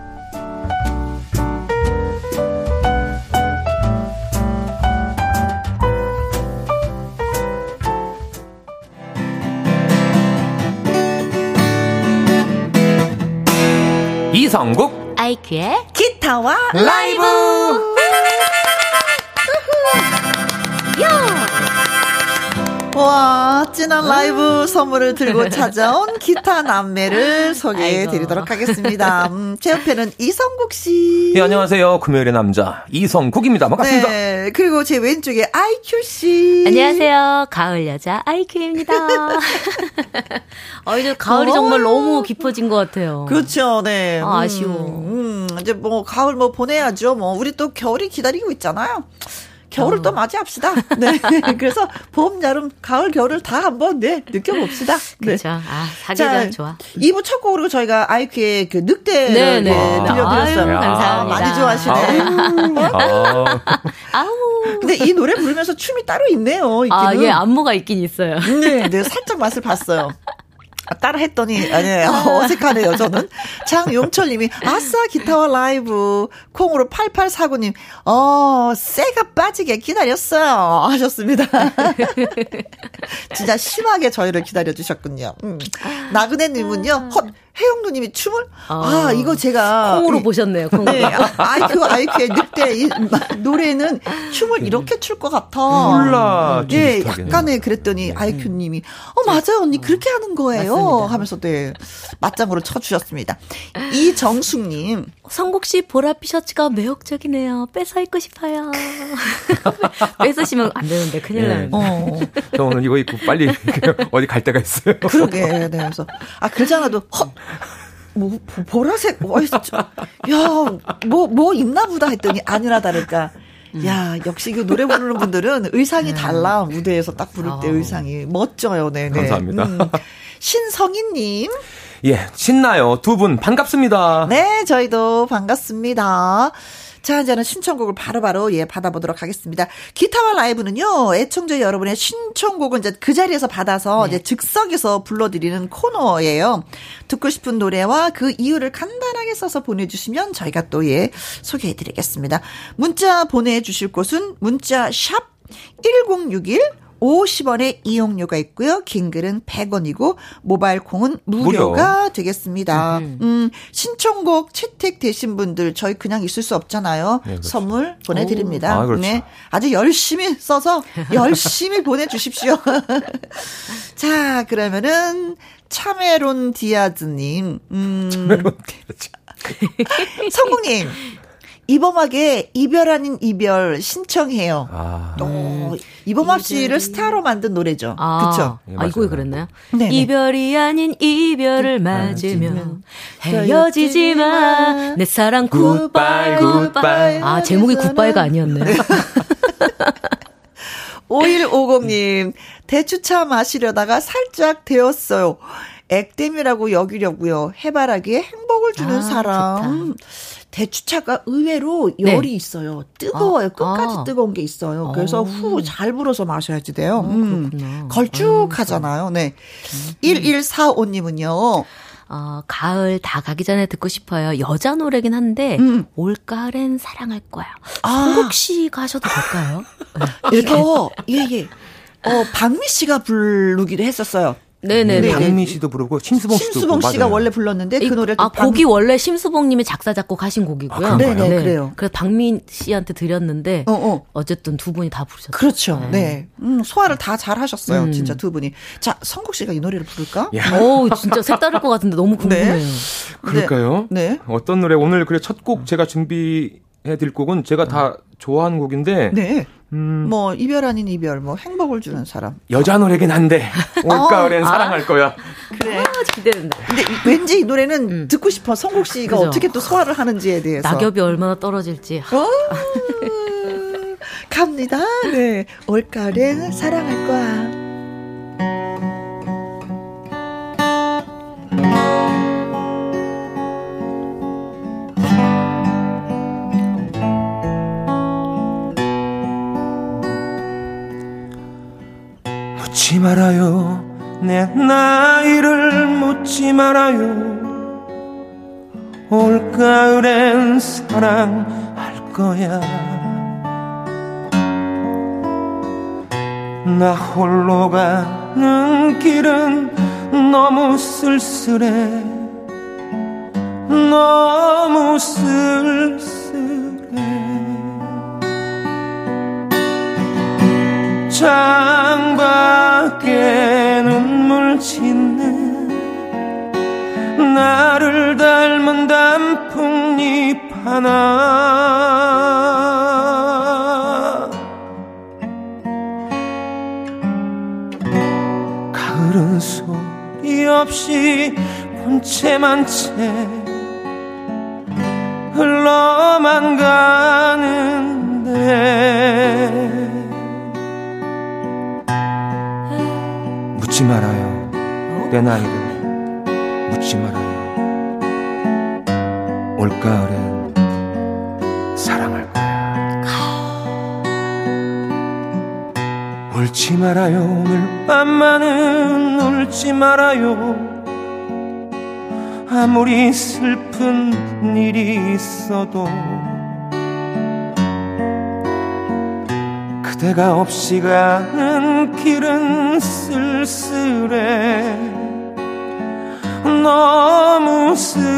S5: 이성국
S4: 아이큐의
S1: 기타와
S5: 라이브
S1: 와, 진한 라이브 선물을 들고 [laughs] 찾아온 기타 남매를 소개해 드리도록 하겠습니다. 음, 제 옆에는 이성국 씨.
S5: 네, 안녕하세요. 금요일의 남자 이성국입니다. 반갑습니다.
S1: 네, 그리고 제 왼쪽에 아이큐 씨.
S4: 안녕하세요. 가을 여자 아이큐입니다. [laughs] 어, 이제 가을이 어? 정말 너무 깊어진 것 같아요.
S1: 그렇죠, 네.
S4: 아, 아쉬워.
S1: 음, 음, 이제 뭐 가을 뭐 보내야죠. 뭐 우리 또 겨울이 기다리고 있잖아요. 겨울을 어. 또 맞이합시다. 네. [laughs] 그래서 봄, 여름, 가을, 겨울을 다 한번 네, 느껴봅시다.
S4: 네. 그렇죠. 아, 사계절 좋아.
S1: 2부 첫 곡으로 저희가 아이큐의 그 늑대를 네, 네. 네, 들려드렸어요. 아유,
S4: 감사합니다.
S1: 많이 좋아하시네. 아우. [laughs] 아우. 근데 이 노래 부르면서 춤이 따로 있네요.
S4: 있기는. 아, 예, 안무가 있긴 있어요.
S1: 네, 네, 살짝 맛을 봤어요. 아, 따라 했더니 아니에요. 어색하네요, 저는. 장용철 님이 아싸 기타와 라이브 콩으로 8849님 어, 쇠가 빠지게 기다렸어요. 하셨습니다. [laughs] 진짜 심하게 저희를 기다려 주셨군요. 음. 나그네 님은요. 헛 혜영 누님이 춤을 아, 아 이거 제가
S4: 콩으로 이, 보셨네요. 콩으로. 네,
S1: 아이큐 아이큐의 늑대 이 노래는 춤을 이렇게 출 것 같아.
S5: 몰라.
S1: 예, 약간의 그랬더니 아이큐 님이 어 맞아요 언니 그렇게 하는 거예요. 맞습니다. 하면서 네 맞장구로 쳐 주셨습니다. 이정숙 님.
S4: 성국 씨 보랏빛 셔츠가 매혹적이네요. 뺏어 입고 싶어요. [laughs] 뺏으시면 안 되는데 큰일 네. 나요. 어.
S5: 저 오늘 이거 입고 빨리 [laughs] 어디 갈 데가 있어요.
S1: 그러게. 네, 그래서 아 그러잖아도 헛 뭐, 보라색, 와, 야, 뭐, 뭐 있나 보다 했더니 아니라 다를까. 음. 야, 역시 그 노래 부르는 분들은 의상이 네. 달라. 무대에서 딱 부를 때 아. 의상이. 멋져요, 네, 네.
S5: 감사합니다. 음.
S1: 신성희님.
S5: 예, 신나요. 두 분 반갑습니다.
S1: 네, 저희도 반갑습니다. 자, 이제는 신청곡을 바로바로 바로, 예, 받아보도록 하겠습니다. 기타와 라이브는요, 애청자 여러분의 신청곡을 이제 그 자리에서 받아서 네. 이제 즉석에서 불러드리는 코너예요. 듣고 싶은 노래와 그 이유를 간단하게 써서 보내주시면 저희가 또 예, 소개해드리겠습니다. 문자 보내주실 곳은 문자 샵 1061 50원의 이용료가 있고요. 긴 글은 100원이고 모바일 콩은 무료가 무료. 되겠습니다. 음. 음, 신청곡 채택되신 분들 저희 그냥 있을 수 없잖아요. 네, 그렇죠. 선물 보내 드립니다. 아, 그렇죠. 네, 아주 열심히 써서 열심히 [laughs] 보내 주십시오. [laughs] 자, 그러면은 참외론 디아즈 님, 음, 참외론 디아즈. [laughs] 성공님. 이범학의 이별 아닌 이별 신청해요. 아. 어, 이범학 씨를 스타로 만든 노래죠. 아. 그쵸?
S4: 네, 아, 이거 그랬나요? 네 이별이 아닌 이별을 그 맞으며 헤어지지 마. 내 사랑 굿바이, 굿바이. 아, 제목이 굿바이가 아니었네요.
S1: 5150님, [laughs] 대추차 마시려다가 살짝 되었어요. 액땜이라고 여기려고요. 해바라기에 행복을 주는 아, 사람. 좋다. 대추차가 의외로 네. 열이 네. 있어요. 뜨거워요. 아, 끝까지 아. 뜨거운 게 있어요. 그래서 어. 후잘 불어서 마셔야지 돼요. 어, 음. 걸쭉하잖아요. 네. 음. 1145님은요.
S4: 어, 가을 다 가기 전에 듣고 싶어요. 여자 노래긴 한데 음. 올가을엔 사랑할 거야. 아. 성국 씨가 하셔도 될까요? [laughs]
S1: 이거 예예. 어 박미 씨가 부르기도 했었어요.
S5: 네네. 네. 박미 씨도 부르고 심수봉 씨도
S1: 심수봉 씨가 맞아요. 원래 불렀는데 그 노래
S4: 아 방... 곡이 원래 심수봉님이 작사 작곡 하신 곡이고요. 아,
S1: 네네 네. 그래요.
S4: 그래서 박미 씨한테 드렸는데 어, 어. 쨌든 두 분이 다 부르셨어요.
S1: 그렇죠. 네. 네. 음, 소화를 다 잘 하셨어요. 음. 진짜 두 분이. 자 성국 씨가 이 노래를 부를까?
S4: 오 진짜 색다를 것 같은데 너무 궁금해요. 네.
S5: 그럴까요? 네. 어떤 노래 오늘 그래 첫 곡 제가 준비 해드릴 곡은 제가 다 좋아하는 곡인데.
S1: 네. 음. 뭐 이별 아닌 이별, 뭐 행복을 주는 사람.
S5: 여자 노래긴 한데 [laughs] 올가을엔 어. 사랑할 거야.
S4: 그래. 아, 기대된다.
S1: 근데 왠지 이 노래는 음. 듣고 싶어. 성국 씨가 그죠? 어떻게 또 소화를 하는지에 대해서.
S4: 낙엽이 얼마나 떨어질지. 어.
S1: 갑니다. 네. 올가을엔 사랑할 거야.
S5: 묻지 말아요. 내 나이를 묻지 말아요. 올가을엔 사랑할 거야. 나 홀로 가는 길은 너무 쓸쓸해. 너무 쓸쓸해 창밖에 눈물 짓는 나를 닮은 단풍잎 하나. 가을은 소리 없이 본체만 채 흘러만 가는데 묻지 말아요. 내 나이를 묻지 말아요. 올가을엔 사랑할 거야. 울지 말아요. 오늘 밤만은 울지 말아요. 아무리 슬픈 일이 있어도 그대가 없이 가는 길은 쓸쓸해. 너무 쓸쓸해.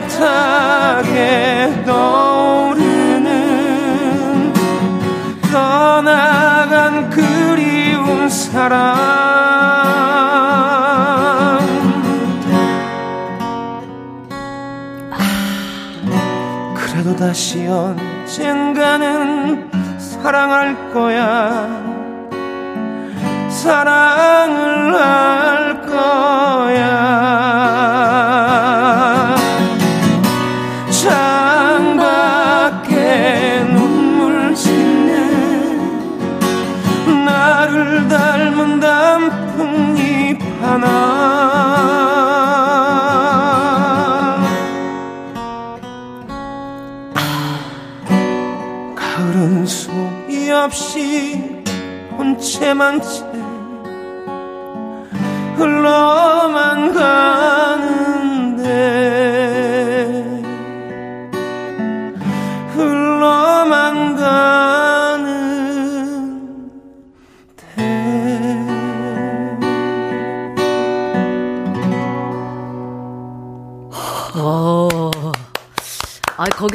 S5: 애타게 떠오르는 떠나간 그리운 사랑 다시 언젠가는 사랑할 거야. 사랑을 할 거야 없이 본체만 채 흘러만 가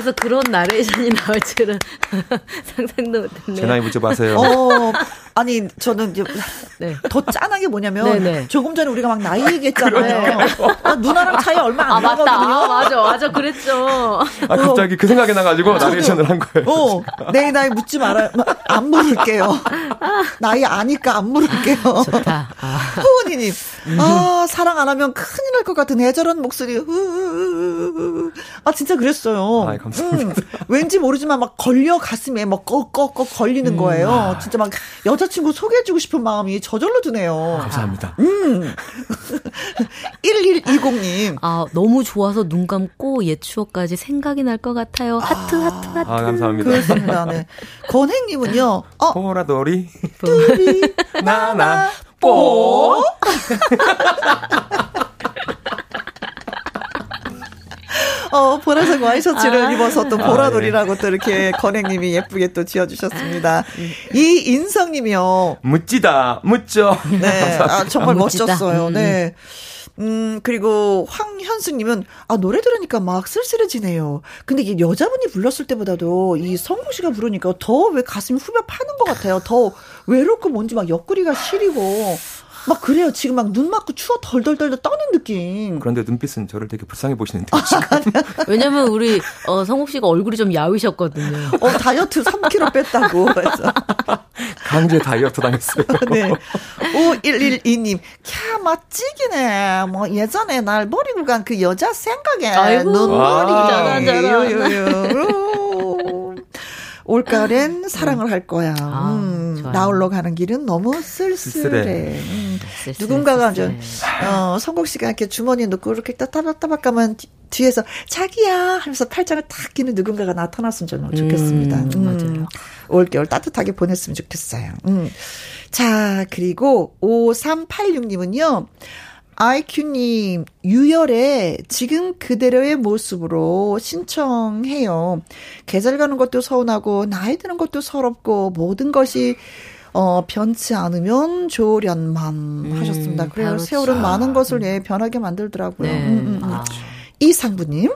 S4: 아, 거기서 그런 나레이션이 나올 줄은 [laughs] 상상도 못했네요.
S5: 제 나이 묻지 마세요.
S1: 어, 아니, 저는 이제 [laughs] 네. 더 짠한 게 뭐냐면 네네. 네. 조금 전에 우리가 막 나이 얘기했잖아요. 아, 누나랑 차이 얼마 안 아, 나거든요.
S4: 아, 맞아, 맞아, 그랬죠.
S5: 아, 갑자기 어. 그 생각이 나가지고 나레이션을 한 거예요.
S1: 어, 내 나이 묻지 말아요. 안 물을게요. 나이 아니까 안 물을게요.
S4: 좋다.
S1: 아. 후은이님, 아, 사랑 안 하면 큰일 날 것 같은 애절한 목소리. 아, 진짜 그랬어요.
S5: 아, 감사합니다. 음,
S1: 왠지 모르지만 막 걸려 가슴에 막 꺽꺽꺽 걸리는 음. 거예요. 진짜 막 여자 친구 소개해주고 싶은 마음이 저절로 드네요.
S5: 감사합니다.
S1: 음. [laughs] 1120님.
S4: 아, 너무 좋아서 눈 감고 옛 추억까지 생각이 날 것 같아요. 하트, 아, 하트, 하트.
S5: 아, 감사합니다.
S1: 그렇습니다. 네. 권행님은요,
S5: 어. 보라돌이.
S1: 뚜리, 나나, 뽀. [laughs] 어, 보라색 와이셔츠를 아, 입어서 또 보라돌이라고 아, 네. 또 이렇게 [laughs] 건행님이 예쁘게 또 지어주셨습니다. 이 인성님이요.
S5: 묻지다, 묻죠.
S1: 네. 아, 정말 아, 멋졌어요. 음. 네. 음, 그리고 황현수님은, 아, 노래 들으니까 막 쓸쓸해지네요. 근데 이게 여자분이 불렀을 때보다도 이 성공 씨가 부르니까 더 왜 가슴이 후벼 파는 것 같아요. 더 외롭고 뭔지 막 옆구리가 시리고, 막 그래요. 지금 막 눈 맞고 추워 덜덜덜 떠는 느낌.
S5: 그런데 눈빛은 저를 되게 불쌍해 보시는데.
S4: 왜냐면 우리 어, 성욱 씨가 얼굴이 좀 야위셨거든요.
S1: 어, 다이어트 3kg 뺐다고. 그래서. [laughs]
S5: 강제 다이어트 당했어요. [laughs]
S1: 네. 5112님. 캬, 맛찌기네. 뭐 예전에 날 버리고 간 그 여자 생각에 아이고, 눈물이 자라자라. 올가을엔 사랑을 할 거야. 아, 음, 나홀로 가는 길은 너무 쓸쓸해. 음, 누군가가 좀, 어, 성국 씨가 이렇게 주머니에 넣고 이렇게 따박따박 가면 뒤에서 자기야 하면서 팔짱을 탁 끼는 누군가가 나타났으면 좀 좋겠습니다. 음, 음. 맞아요. 올겨울 따뜻하게 보냈으면 좋겠어요. 음. 자, 그리고 5386님은요. 아이큐님, 유열의 지금 그대로의 모습으로 신청해요. 계절 가는 것도 서운하고, 나이 드는 것도 서럽고, 모든 것이, 어, 변치 않으면 조련만 음, 하셨습니다. 그래요. 세월은 많은 것을 예, 변하게 만들더라고요. 네. 음, 음, 음. 아. 이상부님.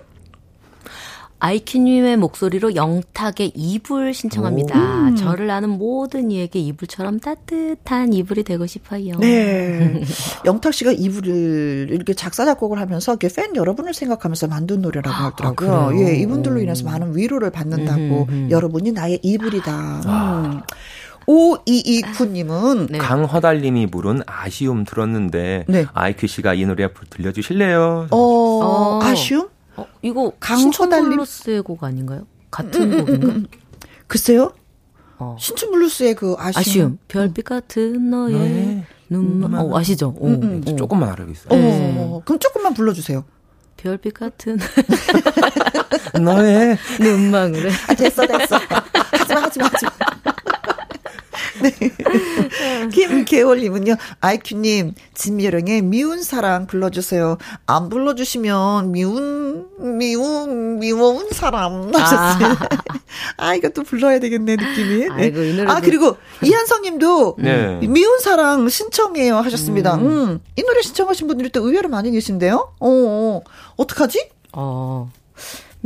S4: 아이큐님의 목소리로 영탁의 이불 신청합니다. 오. 저를 아는 모든 이에게 이불처럼 따뜻한 이불이 되고 싶어요.
S1: 네. [laughs] 영탁 씨가 이불을 이렇게 작사, 작곡을 하면서 이렇게 팬 여러분을 생각하면서 만든 노래라고 아, 하더라고요. 아, 예, 이분들로 인해서 많은 위로를 받는다고 음, 음. 여러분이 나의 이불이다. 아. 음. 5229님은
S5: 네. 강허달님이 부른 아쉬움 들었는데 네. 아이큐 씨가 이 노래 들려주실래요?
S1: 어, 어. 아쉬움?
S4: 어, 이거 강초달님로스의 곡 아닌가요? 같은 음, 음, 음 곡인가? 음, 음,
S1: 글쎄요. 어. 신춘 블루스의 그 아쉬움. 아쉬움.
S4: 별빛 같은 너의 네. 눈만. 어, 아시죠? 어, 어.
S5: 조금만 알고 있어요.
S1: 네. 어, 그럼 조금만 불러주세요.
S4: 별빛 같은 [laughs]
S5: 너의
S4: 눈망울에.
S1: 아, 됐어, 됐어. 하지마, 하지마, 하지마. 네. [laughs] 김계월님은요, 아이큐님, 진미령의 미운 사랑 불러주세요. 안 불러주시면 미운, 미운, 미워운 사람 하셨어요. 아, [laughs] 아 이것도 불러야 되겠네, 느낌이. 네. 아이고, 이 노래 아, 그리고 이한성 님도 네. 미운 사랑 신청해요 하셨습니다. 음. 음. 이 노래 신청하신 분들이 또 의외로 많이 계신데요? 어, 어. 어떡하지? 어.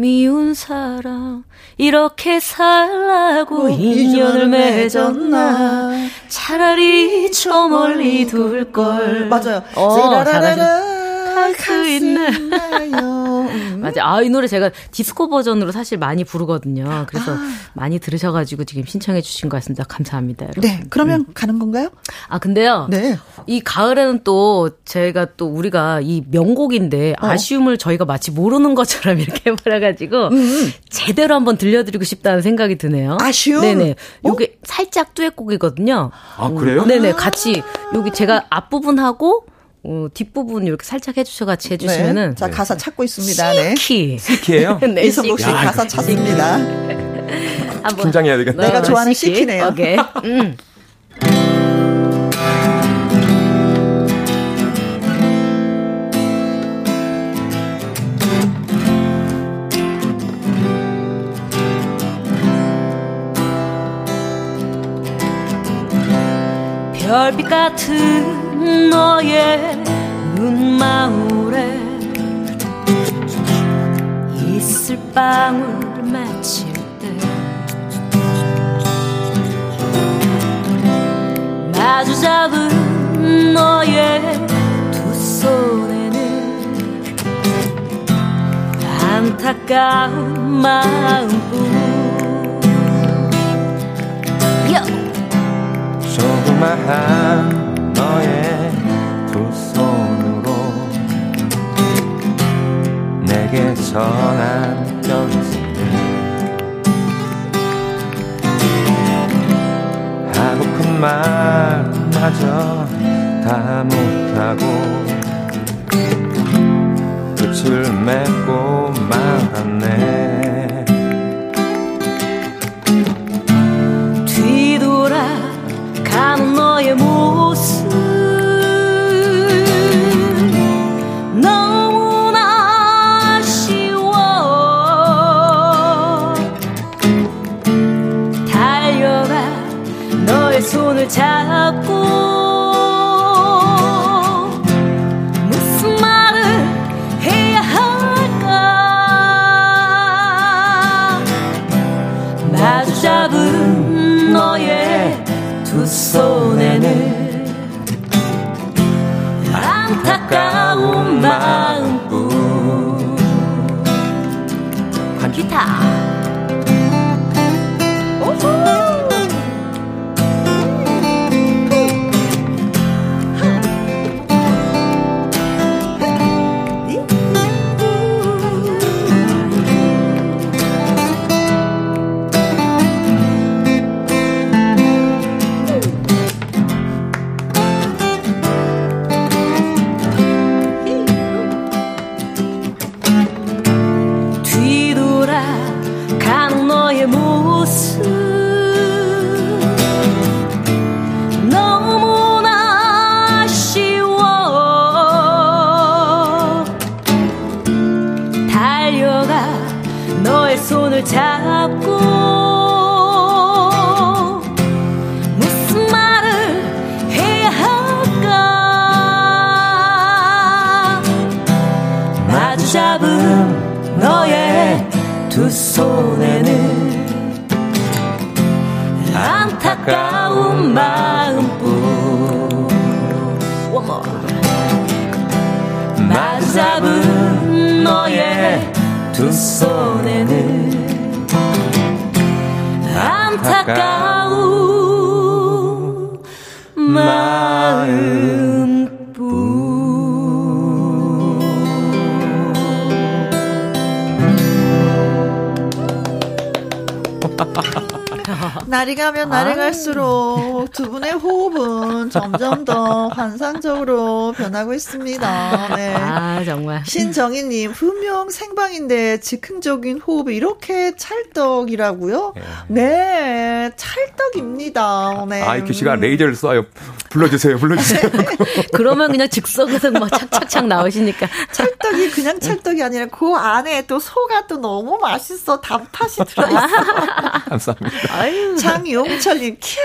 S4: 미운 사람 이렇게 살라고 어, 인연을 맺었나? 차라리 저 멀리 둘걸.
S1: 맞아요.
S4: 어, 할수 있나요? 맞아. 아, 이 노래 제가 디스코 버전으로 사실 많이 부르거든요. 그래서 아. 많이 들으셔가지고 지금 신청해 주신 것 같습니다. 감사합니다. 여러분.
S1: 네. 그러면 음. 가는 건가요?
S4: 아, 근데요. 네. 이 가을에는 또 제가 또 우리가 이 명곡인데 어. 아쉬움을 저희가 마치 모르는 것처럼 [laughs] 이렇게 말해가지고 음, 음. 제대로 한번 들려드리고 싶다는 생각이 드네요.
S1: 아쉬움?
S4: 네네. 요게 어? 살짝 듀엣곡이거든요.
S5: 아, 그래요?
S4: 네네. 같이 여기 제가 앞부분하고 어, 뒷부분 이렇게 살짝 해주셔 같이 해주시면은. 네.
S1: 자, 가사 찾고 있습니다. 네.
S4: 시키.
S5: 시키예요 [laughs]
S1: 네, 이성국 씨 가사 찾습니다.
S5: 한번. 긴장해야 되겠다.
S1: 내가 좋아하는 시키. 시키네요.
S4: 오케이. 음. 별빛 같은 너의 눈망울에 이슬 방울 맺힐 때 마주 잡은 너의 두 손에는 안타까운 마음뿐
S5: 조그마한 너의 두 손으로 내게 전한 편지를 하고픈 말마저 다 못하고 끝을 맺고 말았네
S1: mūsu. 점점 더 환상적으로 변하고 있습니다. 네.
S4: 아, 정말.
S1: 신정희님, 분명 생방인데 즉흥적인 호흡이 이렇게 찰떡이라고요? 네, 네 찰떡입니다. 네.
S5: 아이큐 씨가 레이저를 쏴요. 불러주세요, 불러주세요. [laughs]
S4: 그러면 그냥 즉석에서 막 착착착 나오시니까.
S1: 찰떡이 그냥 찰떡이 아니라 그 안에 또 소가 또 너무 맛있어. 답탓이 들어있어. [laughs]
S5: 감사합니다.
S1: 아유. 장용철님, 캬.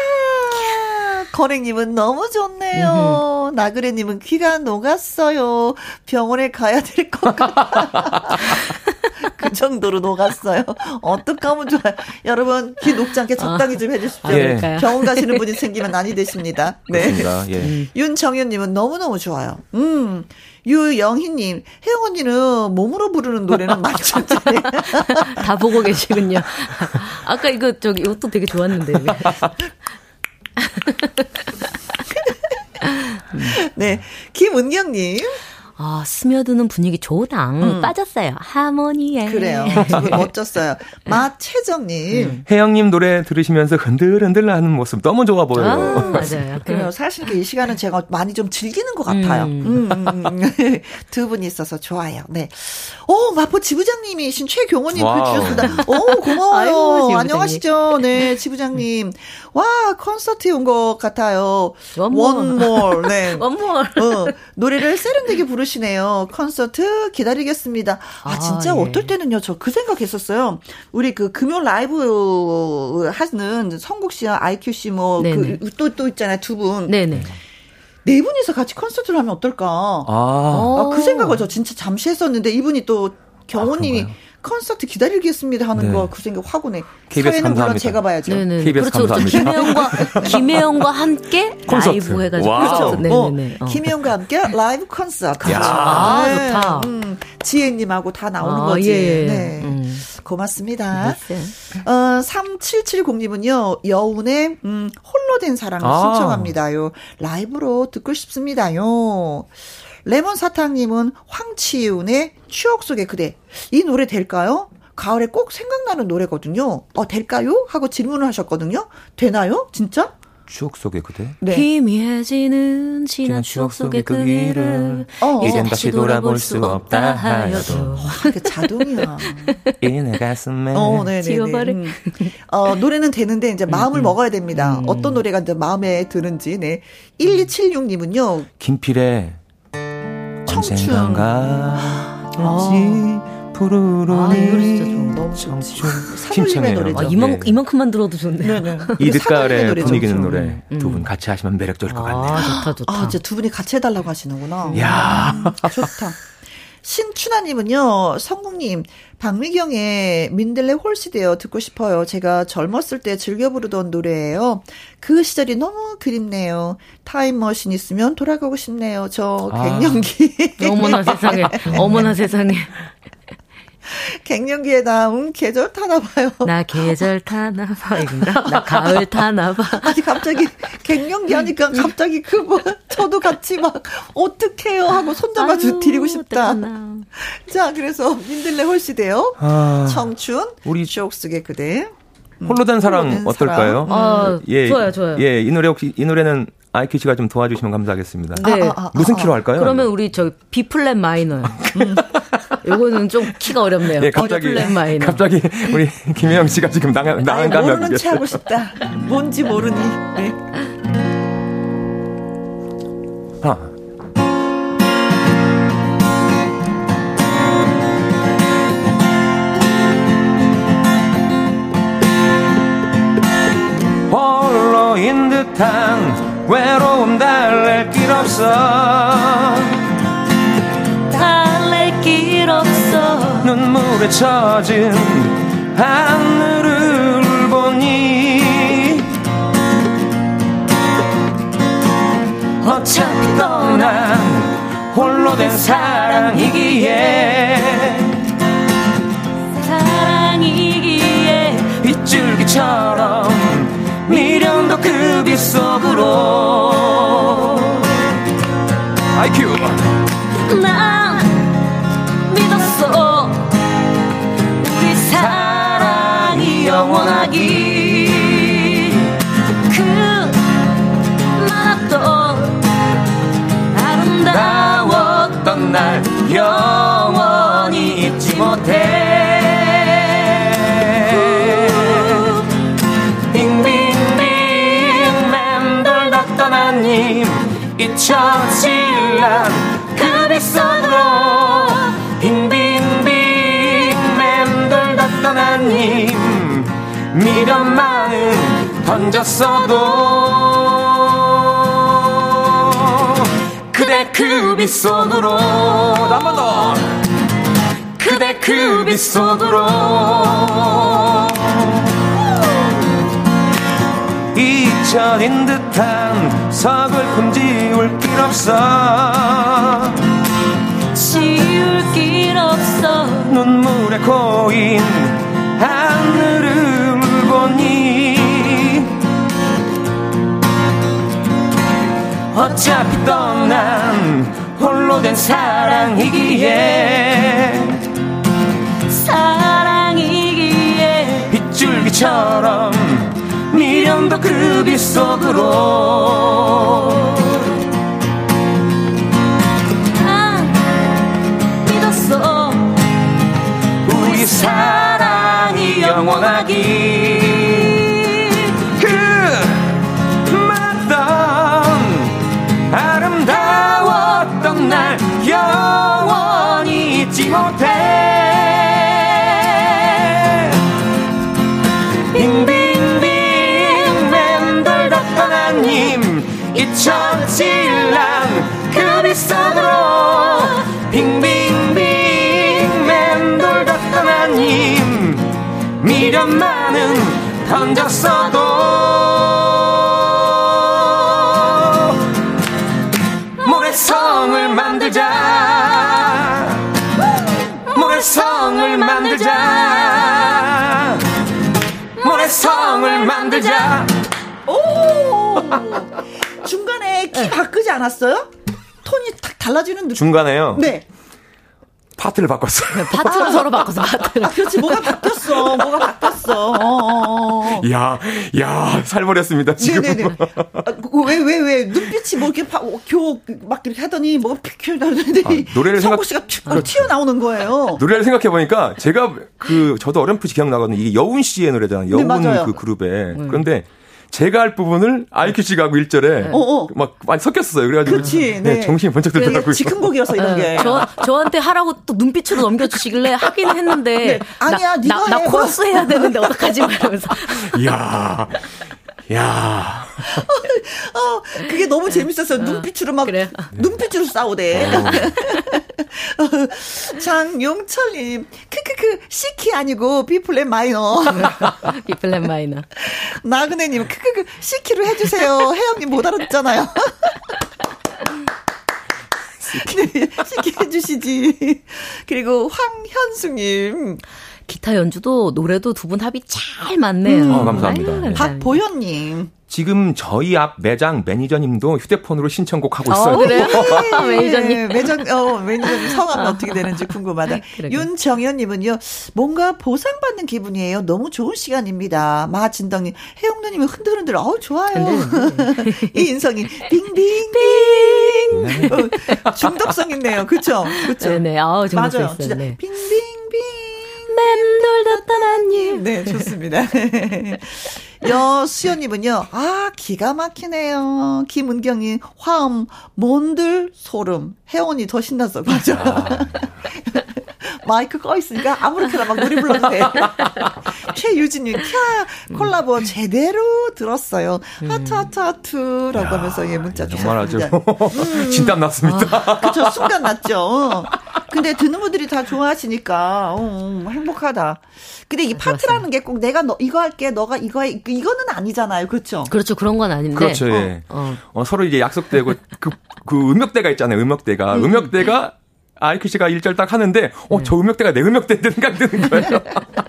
S1: 거랭님은 너무 좋네요. 나그래님은 귀가 녹았어요. 병원에 가야 될 것 같아. [laughs] 그 정도로 녹았어요. 어떡하면 좋아요. 여러분, 귀 녹지 않게 적당히 좀 해주십시오. 예. 병원 가시는 분이 생기면 난이 되십니다. [laughs] 네. 예. 음. 윤정현님은 너무너무 좋아요. 음. 유영희님, 혜영 언니는 몸으로 부르는 노래는 맞췄잖아요. [laughs]
S4: 다 보고 계시군요. 아까 이거 저기 이것도 되게 좋았는데.
S1: 네, 김은경님.
S4: 아, 스며드는 분위기 좋당. 음. 빠졌어요. 하모니에.
S1: 그래요. [laughs] 멋졌어요. 마채정님. 음.
S5: 혜영님 노래 들으시면서 흔들흔들 하는 모습 너무 좋아 보여요. 아, [laughs]
S4: 맞아요.
S1: 그래요. 사실 이 시간은 제가 많이 좀 즐기는 것 같아요. 음. 음, 음, 음. [laughs] 두 분이 있어서 좋아요. 네. 오, 마포 지부장님이신 최경호님 글 주셨습니다. 오, 고마워요. 아이고, 안녕하시죠. 네, 지부장님. 와, 콘서트에 온 것 같아요. One more. 네.
S4: One more.
S1: 어, 노래를 세련되게 부르 부르시네요. 콘서트 기다리겠습니다. 아, 아 진짜 예. 어떨 때는요, 저 그 생각했었어요. 우리 그 금요 라이브 하는 성국 씨와 아이큐 씨 뭐, 그, 또, 또 있잖아요, 두 분.
S4: 네네.
S1: 네 분이서 같이 콘서트를 하면 어떨까. 아. 아, 그 생각을 저 진짜 잠시 했었는데, 이분이 또 경호님이 아, 콘서트 기다리겠습니다 하는 네. 거그 생각 확 오네. KBS 감사합니다. 물론 제가 봐야죠.
S4: 네네. KBS 그렇죠, 그렇죠. 감사합니다. 김혜영과 [laughs] 김혜영과 함께 콘서트. 라이브 해가지고
S1: 그렇죠. 네네네. 어, 어. 김혜영과 함께 라이브 콘서트.
S4: 야, 아, 네. 좋다. 음,
S1: 지혜님하고 다 나오는 아, 거지. 예. 네. 음. 고맙습니다. 네. 어, 3770님은요, 여운의, 음, 홀로 된 사랑 아. 신청합니다요. 라이브로 듣고 싶습니다요. 레몬 사탕님은 황치윤의 추억 속의 그대. 이 노래 될까요? 가을에 꼭 생각나는 노래거든요. 어, 될까요? 하고 질문을 하셨거든요. 되나요? 진짜?
S5: 추억 속의 그대?
S4: 네. 희미해지는 지난 추억 속의 그 길을 어, 이젠 다시 돌아볼 수 없다 하여도
S1: 와, 그 자동이야. [laughs]
S5: 이내 가슴에
S1: 어, 지워버려. 음. 어, 노래는 되는데 이제 마음을 음, 음. 먹어야 됩니다. 음. 어떤 노래가 이제 마음에 드는지. 네. 1276님은요.
S5: 김필의. 언젠가 푸르르 아,
S4: 이 청춘
S1: 심청해요.
S4: 아, 이만, 이만큼만 들어도 좋네요.
S5: 네, 네. 이 늦가을에 분위기 는 노래 음. 두분 같이 하시면 매력적일 것 같네요.
S4: 아, 좋다, 좋다.
S1: 아, 이제 두 분이 같이 해달라고 하시는구나.
S5: 야
S1: 좋다. 신춘하님은요, 성국님, 박미경의 민들레 홀시되어 듣고 싶어요. 제가 젊었을 때 즐겨 부르던 노래예요. 그 시절이 너무 그립네요. 타임머신 있으면 돌아가고 싶네요. 저 아, 갱년기.
S4: 어머나 세상에. [laughs] 어머나 세상에.
S1: 갱년기에 나온 계절 타나 봐요.
S4: 나 계절 타나 봐. 이건가? 나 가을 타나 봐. [laughs]
S1: 아니, 갑자기 갱년기 하니까 갑자기 그 뭐, 저도 같이 막, 어떡해요 하고 손잡아 주 드리고 싶다. 어떡하나. 자, 그래서 민들레 홀씨 되어. 아, 청춘. 우리 추억 속의 그대.
S5: 홀로 된 사랑 홀로 어떨까요?
S4: 사랑. 아, 예, 좋아요, 좋아요.
S5: 예, 이 노래 혹시, 이 노래는
S6: 아이큐 씨가 좀 도와주시면 감사하겠습니다. 네. 아, 아, 아, 무슨 키로 할까요?
S7: 그러면 우리 저 B 플랫 마이너. [laughs] 요거는 좀 키가 어렵네요. 네,
S6: 갑자기 플랫 마이너. 갑자기 우리 김혜영 씨가 지금 나간 나간 감이
S1: 모르는 체 하고 싶다. 뭔지 모르니. 네. 하나.
S5: 홀로인 듯한 외로움 달랠 길 없어.
S4: 달랠 길 없어.
S5: 눈물에 젖은 하늘을 보니 어차피 떠난 홀로 된 사랑이기에
S4: 사랑이기에
S5: 미련도 그 빗속으로. 아이큐.
S4: 난 믿었어. 우리 사랑이 영원하기. 그 많았던 아름다웠던 날 영원히 잊지 못해 님 잊혀질란 그 빗속으로 빙빙빙 맴돌다 떠나님 미련만은 던졌어도 그대 그 빗속으로 한번 더. 그대 그 빗속으로 잊혀진 듯한 서글픔 지울 길 없어. 지울 길 없어.
S5: 눈물에 고인 하늘을 보니 어차피 떠난 홀로 된 사랑이기에
S4: 사랑이기에
S5: 빗줄기처럼 미련도 그 빗속으로.
S4: 난 믿었어.
S5: 우리 사랑이 영원하기. 그 맞던 아름다웠던 날 영원히 잊지 못해 잊혀질란 그 빗속으로 빙빙빙 맴돌다 떠나님 미련만은 던졌어도 모래성을 만들자. 모래성을 만들자. 모래성을 만들자. 오 [laughs]
S1: 않았어요? 톤이 딱 달라지는 느낌.
S6: 중간에요?
S1: 네.
S6: 파트를 바꿨어요. 네,
S7: 파트를 서로 바꿔서 파트를.
S1: 그렇지, 뭐가 바뀌었어. 뭐가 바뀌었어. 어, 어,
S6: 어. 야, 야, 살벌했습니다, 지금. 네네네.
S1: 아, 왜, 왜, 왜, 눈빛이 뭐 이렇게 파, 교, 막 이렇게 하더니 뭐가 픽 나는데. 아, 노래를 생각, 씨가 그렇죠. 튀어나오는 거예요.
S6: 노래를 생각해보니까 제가 그, 저도 어렴풋이 기억나거든요. 이게 여운 씨의 노래잖아요. 여운 네, 그 그룹에. 음. 그런데 제가 할 부분을 아이큐 씨가 하고 1절에 어, 어. 막 많이 섞였어요. 그래가지고 그치, 네. 네. 정신이 번쩍 들더라고요.
S1: 즉흥곡이어서 이런 게.
S7: 저, 저한테 하라고 또 눈빛으로 넘겨주시길래 하긴 했는데. 네.
S1: 아니야,
S7: 나, 나, 나 코러스 해야 되는데 어떡하지? [laughs] 말하면서.
S6: 이야. 야. [laughs]
S1: 어, 그게 너무 재밌었어요. 어, 눈빛으로 막 그래. 눈빛으로 싸우대. 어. [laughs] 장용철님, 크크크 C키 아니고 B 플랫 마이너. [laughs]
S7: B 플랫 마이너.
S1: 나그네님, 크크크 C키로 해주세요. 혜영님 못 알아듣잖아요. 네, C키 해주시지. 그리고 황현숙님.
S4: 기타 연주도 노래도 두 분 합이 잘 맞네요. 음.
S5: 어, 감사합니다. 아유,
S1: 감사합니다. 박보현님.
S5: 지금 저희 앞 매장 매니저님도 휴대폰으로 신청곡 하고 있어요. 어,
S4: 그래요? [laughs] 매니저님.
S1: 매장, 어, 매니저님 성함이 어. 떻게 되는지 궁금하다. [laughs] 윤정현님은요, 뭔가 보상받는 기분이에요. 너무 좋은 시간입니다. 마진덕님, 혜영누님은 흔들흔들, 어우, 좋아요. [laughs] 이인성이, 빙빙빙. 네. 어, 중독성 있네요. 그쵸? 그쵸?
S4: 네네. 아우,
S1: 중독성 맞아요. 있어요. 진짜 네. 빙빙빙.
S4: 맴돌다 떠난 님.
S1: 네, 좋습니다. [laughs] 여수연님은요, 아, 기가 막히네요. 김은경이 화음, 몬들 소름. 혜원이 더 신났어. 맞아. 아. [laughs] 마이크 꺼 있으니까 아무렇게나 막 노래 불러도 돼. [laughs] 최유진님, 캬, 콜라보 제대로 들었어요. 음. 하트, 하트, 하트라고 하면서 예, 문자 주셨습니다.
S5: 음. [laughs] 진땀 났습니다.
S1: 그쵸, 순간 났죠. 근데 듣는 분들이 다 좋아하시니까, 어, 행복하다. 근데 이 파트라는 게 꼭 내가 너 이거 할게, 너가 이거 해, 이거는 아니잖아요, 그렇죠?
S4: 그렇죠, 그런 건 아닌데.
S5: 그렇죠, 예. 어, 어. 어 서로 이제 약속되고 그, 그 음역대가 있잖아요, 음역대가. 음. 음역대가 아이큐 씨가 일절 딱 하는데, 어, 네. 저 음역대가 내 음역대 생각 드는 거예요. [laughs]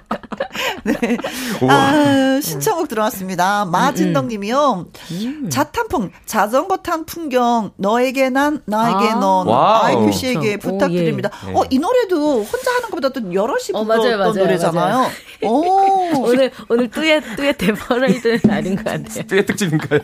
S1: 네. [laughs] 아, 신청곡 들어왔습니다. 마진덕 음, 음. 님이요. 음. 자탄풍, 자전거 탄 풍경, 너에게 난, 나에게 아. 넌. 아이큐 씨에게 그렇죠. 부탁드립니다. 오, 예. 어, 이 노래도 혼자 하는 것보다 또 여럿이 어, 불렀던 맞아요, 노래잖아요. 맞아요. 오. [laughs]
S4: 오늘, 오늘 뚜엣, 뚜엣 대본을 드는 날인 것 같아요. [laughs]
S5: 뚜엣 특집인가요?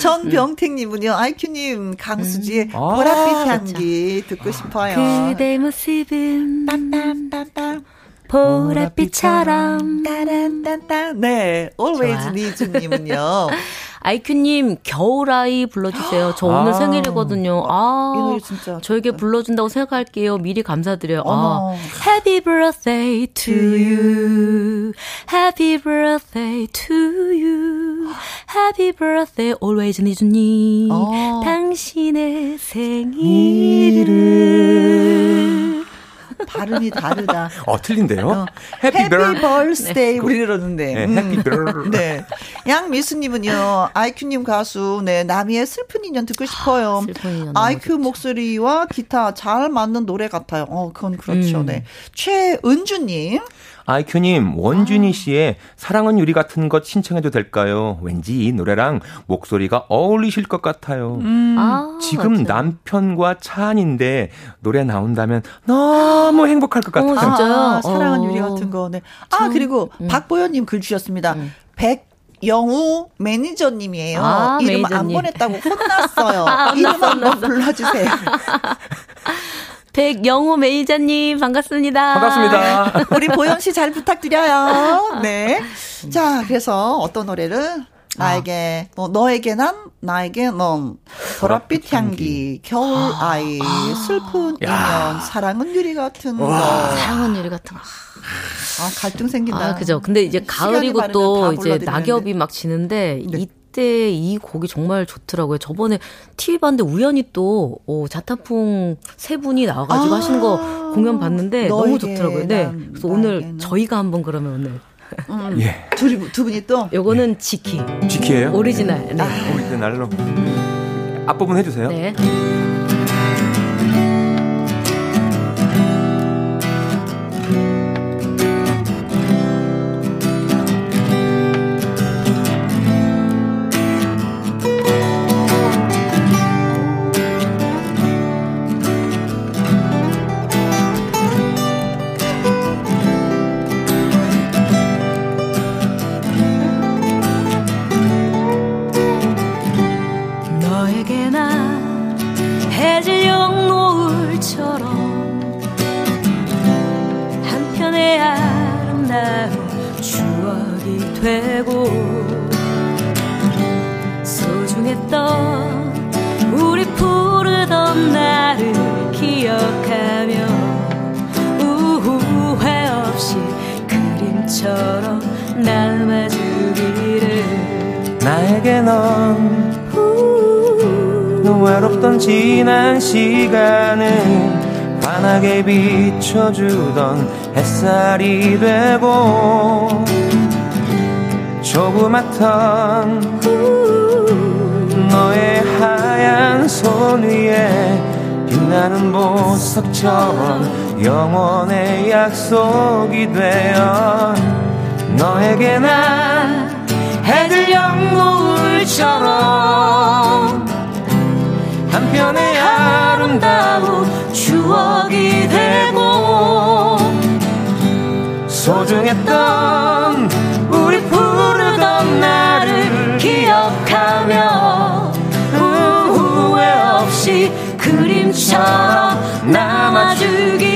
S1: 전병택 님은요, 아이큐 님, 강수지의 음. 보랏빛 아, 향기 듣고 싶어요.
S4: 그대 모습은. 딴딴딴딴. 보랏빛처럼.
S1: 따란딴딴. 네. Always Needs님은요. [laughs]
S4: 아이큐님, 겨울아이 불러주세요. 저 오늘 아. 생일이거든요. 아, 이 노래 진짜. 저에게 불러준다고 생각할게요. 미리 감사드려요. 아. Happy birthday to you. Happy birthday to you. Happy birthday, always 니주님. 어. 당신의 생일을.
S1: 발음이 다르다.
S5: 어, 틀린데요? 어.
S1: happy birthday 우리 이러는데.
S5: 네, happy birth.
S1: 음. 네. 양미수님은요, 아이큐님 가수, 네, 나미의 슬픈 인연 듣고 싶어요. 아, 슬픈 인연 아이큐 목소리와 기타 잘 맞는 노래 같아요. 어, 그건 그렇죠. 음. 네. 최은주님.
S5: 아이큐님, 원준희 아. 씨의 사랑은 유리 같은 것 신청해도 될까요? 왠지 이 노래랑 목소리가 어울리실 것 같아요. 음. 아, 지금 맞아요. 남편과 차 안인데 노래 나온다면 너무 행복할 것 같아요. 어,
S1: 진짜요? 아, 사랑은 유리 같은 거. 네. 아, 그리고 음. 박보현님 글 주셨습니다. 음. 백 영우 매니저님이에요. 아, 이름 매니저님. 안 보냈다고 혼났어요. [laughs] 아, 이름 한번 불러주세요. [laughs]
S4: 백영호 매니저님 반갑습니다.
S5: 반갑습니다. [laughs]
S1: 우리 보영 씨 잘 부탁드려요. [laughs] 네. 자, 그래서 어떤 노래를 나에게 뭐 너에게 난 나에게 넌 보랏빛 향기 겨울 아이 아. 슬픈 인연 사랑은 유리 같은 거
S4: 사랑은 유리 같은 거
S1: 아, 갈등 생긴다.
S4: 아, 그죠. 근데 이제 가을이고 또 이제 낙엽이 막 지는데 네. 이 때 이 곡이 정말 좋더라고요. 저번에 TV 봤는데 우연히 또 어, 자탄풍 세 분이 나와가지고 아~ 하시는 거 공연 봤는데 너무 좋더라고요. 네. 그래서 오늘 저희가 한번 그러면 오늘
S1: 음, 예. 둘이 두 분이 또
S4: 요거는 G키.
S5: G키예요?
S4: 오리지널. 네.
S5: 아, 오리지널로. 앞부분 해주세요. 네. 시간은 환하게 비춰주던 햇살이 되고 조그맣던 너의 하얀 손 위에 빛나는 보석처럼 영원의 약속이 되어 너에게 난 해들녘 노을처럼 한편의 아름다운 추억이 되고 소중했던 우리 부르던 나를 기억하며 후회 없이 그림처럼 남아주기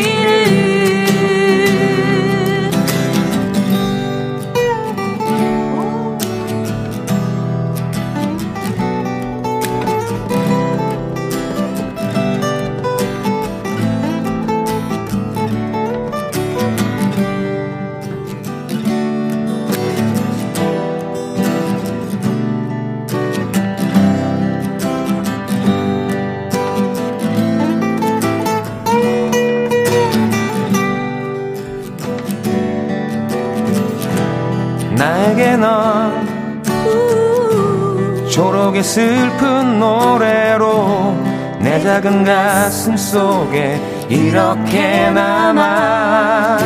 S5: 초록의 슬픈 노래로 내 작은 가슴 속에 이렇게 남아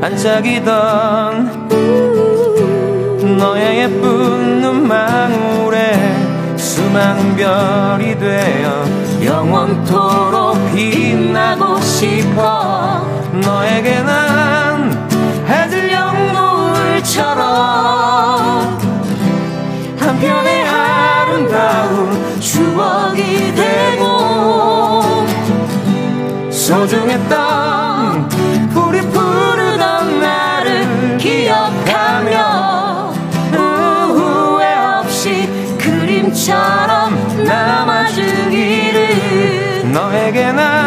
S5: 반짝이던 너의 예쁜 눈망울에 수많은 별이 되어 영원토록 빛나고 싶어 너에게 난 해질녘 노을처럼 한편의 아름다운 추억이 되고 소중했던 우리 부르던 나를 기억하며 후회 없이 그림처럼 남아주기를 너에게 난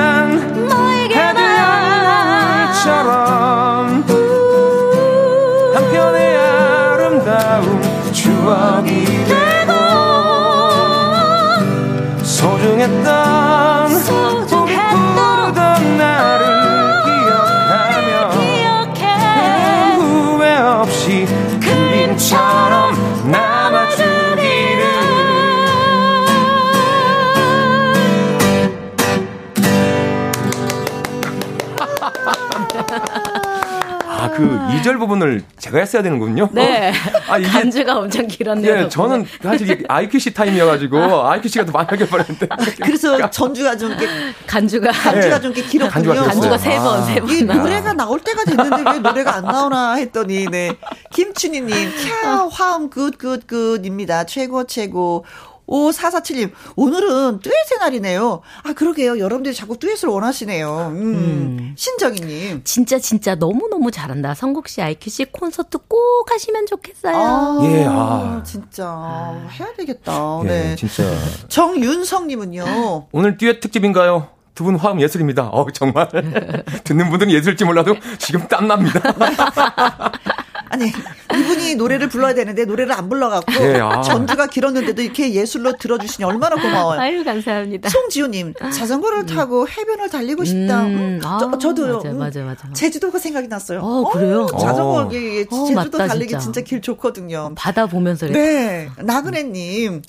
S5: 아, 그
S8: 2절 부분을 제가 했어야 되는군요.
S4: 네. [laughs] 아, 이게, 간주가 엄청 길었네요.
S8: 예, 저는 사실 아이큐 씨 타임이어가지고 아이큐 씨가 더 많이 버렸는데. [laughs]
S1: 그래서 전주가 좀 게,
S4: 간주가
S1: 간주가 좀게 길었군요.
S4: 간주가, 간주가 세 번, 세 번.
S1: 이 노래가 나올 때가 됐는데 왜 노래가 안 나오나 했더니, 네. 김춘희님, 캬, 화음 good, good, good입니다. 최고, 최고. 5447님, 오늘은 듀엣의 날이네요. 아, 그러게요. 여러분들이 자꾸 듀엣을 원하시네요. 음. 음. 신정희님.
S4: 진짜, 진짜 너무너무 잘한다. 성국 씨, IQ씨 콘서트 꼭 하시면 좋겠어요.
S1: 아, 예, 아. 진짜. 아. 해야 되겠다. 예, 네.
S8: 진짜.
S1: 정윤성님은요.
S8: 오늘 듀엣 특집인가요? 두분 화음 예술입니다. 어 정말. [laughs] 듣는 분들은 예술일지 몰라도 지금 땀 납니다. [laughs]
S1: 아니 이분이 노래를 불러야 되는데 노래를 안 불러갖고 네, 아. 전주가 길었는데도 이렇게 예술로 들어주시니 얼마나 고마워요.
S4: 아유 감사합니다.
S1: 송지호님 자전거를 음. 타고 해변을 달리고 싶다. 음, 음, 저, 저도요.
S4: 맞아, 맞아, 맞아.
S1: 제주도가 생각이 났어요.
S4: 어, 그래요?
S1: 어, 자전거 어. 제주도 맞다, 달리기 진짜. 진짜 길 좋거든요.
S4: 바다 보면서.
S1: 네 나그네님.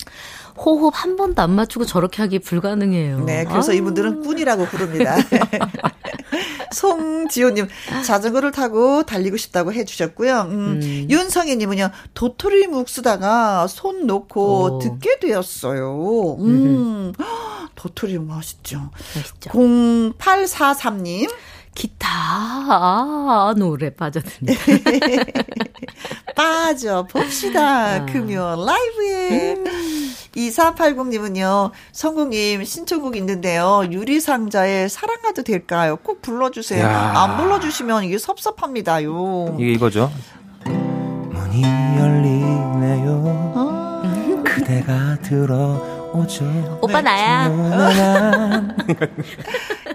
S4: 호흡 한 번도 안 맞추고 저렇게 하기 불가능해요.
S1: 네, 그래서 아. 이분들은 꾼이라고 부릅니다. [laughs] 송지호님, 자전거를 타고 달리고 싶다고 해주셨고요. 음, 음. 윤성희님은요, 도토리 묵 쓰다가 손 놓고 오. 듣게 되었어요. 음, 도토리 묵 맛있죠.
S4: 맛있죠.
S1: 0843님,
S4: 기타 아, 노래 빠져듭니다. [laughs]
S1: 빠져 봅시다. 아. 금요 라이브에. 음. 2480님은요, 성국님 신청곡 있는데요. 유리상자의 사랑가도 될까요? 꼭 불러주세요. 야. 안 불러주시면 이게 섭섭합니다요.
S5: 이게 이거죠. 문이 열리네요. 어. 그대가 들어
S4: 오빠 네. [laughs] 나야.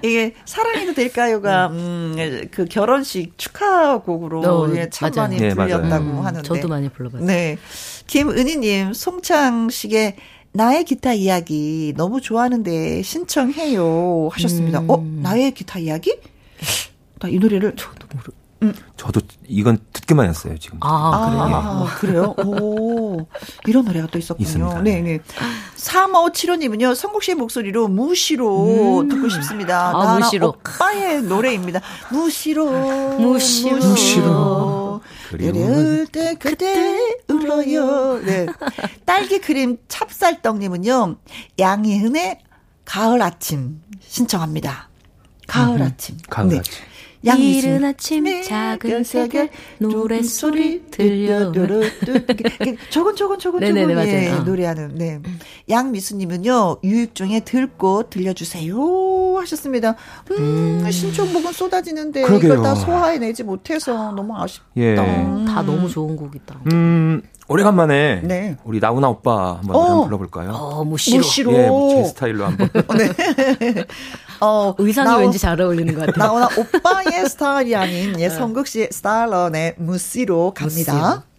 S1: 이게 사랑해도 될까요가 음, 그 결혼식 축하곡으로 어, 예, 참 맞아요. 많이 네, 불렸다고 음, 하는데
S4: 저도 많이 불러봤어요.
S1: 네, 김은희님 송창식의 나의 기타 이야기 너무 좋아하는데 신청해요 하셨습니다. 음. 어 나의 기타 이야기? 나 이 노래를
S4: 저도 모르.
S9: 음. 저도 이건 듣기만 했어요, 지금.
S1: 아, 그래요? 아, 그래요? 오, 이런 노래가 또 있었군요. 있습니다. 네 네. 3575님은요, 성국 씨의 목소리로 무시로 음. 듣고 싶습니다. 아, 무시로. 오빠의 노래입니다. 무시로. 무시로. 무시로. 그리울 때 그때 울어요. 네. 딸기 크림 찹쌀떡님은요, 양희은의 가을 아침 신청합니다. 가을 음, 아침.
S9: 가을 네. 아침.
S4: 이른 아침 네, 작은 새벽 노랫소리 들려.
S1: 저건 저건 저건 네네네, 저건 예, 어. 노래하는. 네. 양미수님은요 유익중에 들꽃 들려주세요 하셨습니다. 음, 음. 신청곡은 쏟아지는데 그러게요. 이걸 다 소화해내지 못해서 너무 아쉽다. 예.
S4: 음. 다 너무 좋은 곡이다.
S9: 음. 오래간만에 네. 우리 나훈아 오빠 한번 어. 불러볼까요?
S4: 어, 무시로.
S1: 무시로.
S9: 예, 제 스타일로 한번. 네. [laughs]
S4: 어, 의상이 나오, 왠지 잘 어울리는 것 같아요.
S1: 나훈아 오빠의 스타일이 아닌 [laughs] 예, 성국 씨의 스타일러의 무시로 갑니다. 무시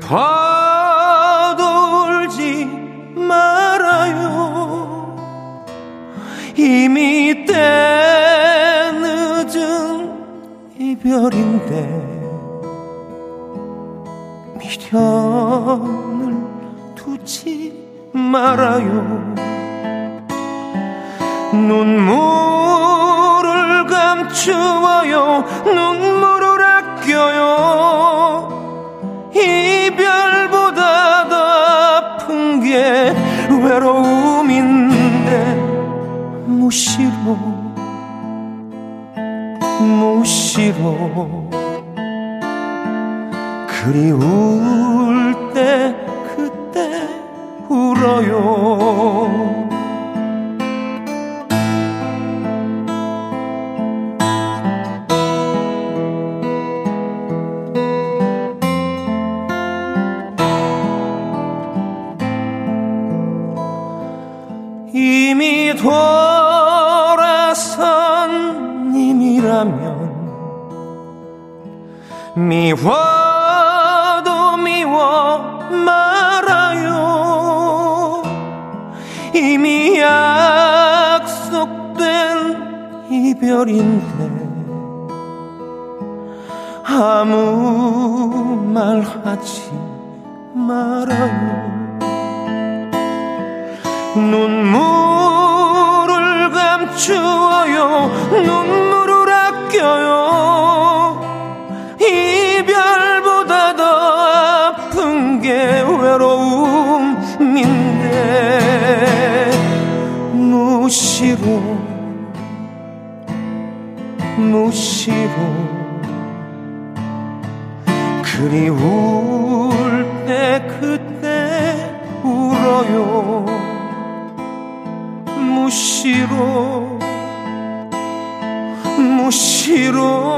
S5: 슬퍼도 울지 말아요. 이미 때 늦은 이별인데 미련을 두지 말아요. 눈물을 감추어요. 눈물을 아껴요 무시로 무시로 그리울 때 그때 울어요 미워도 미워 말아요. 이미 약속된 이별인데 아무 말 하지 말아요. 눈물을 감추어요. 눈물 무시로 그리 울 때 그때 울어요. 무시로 무시로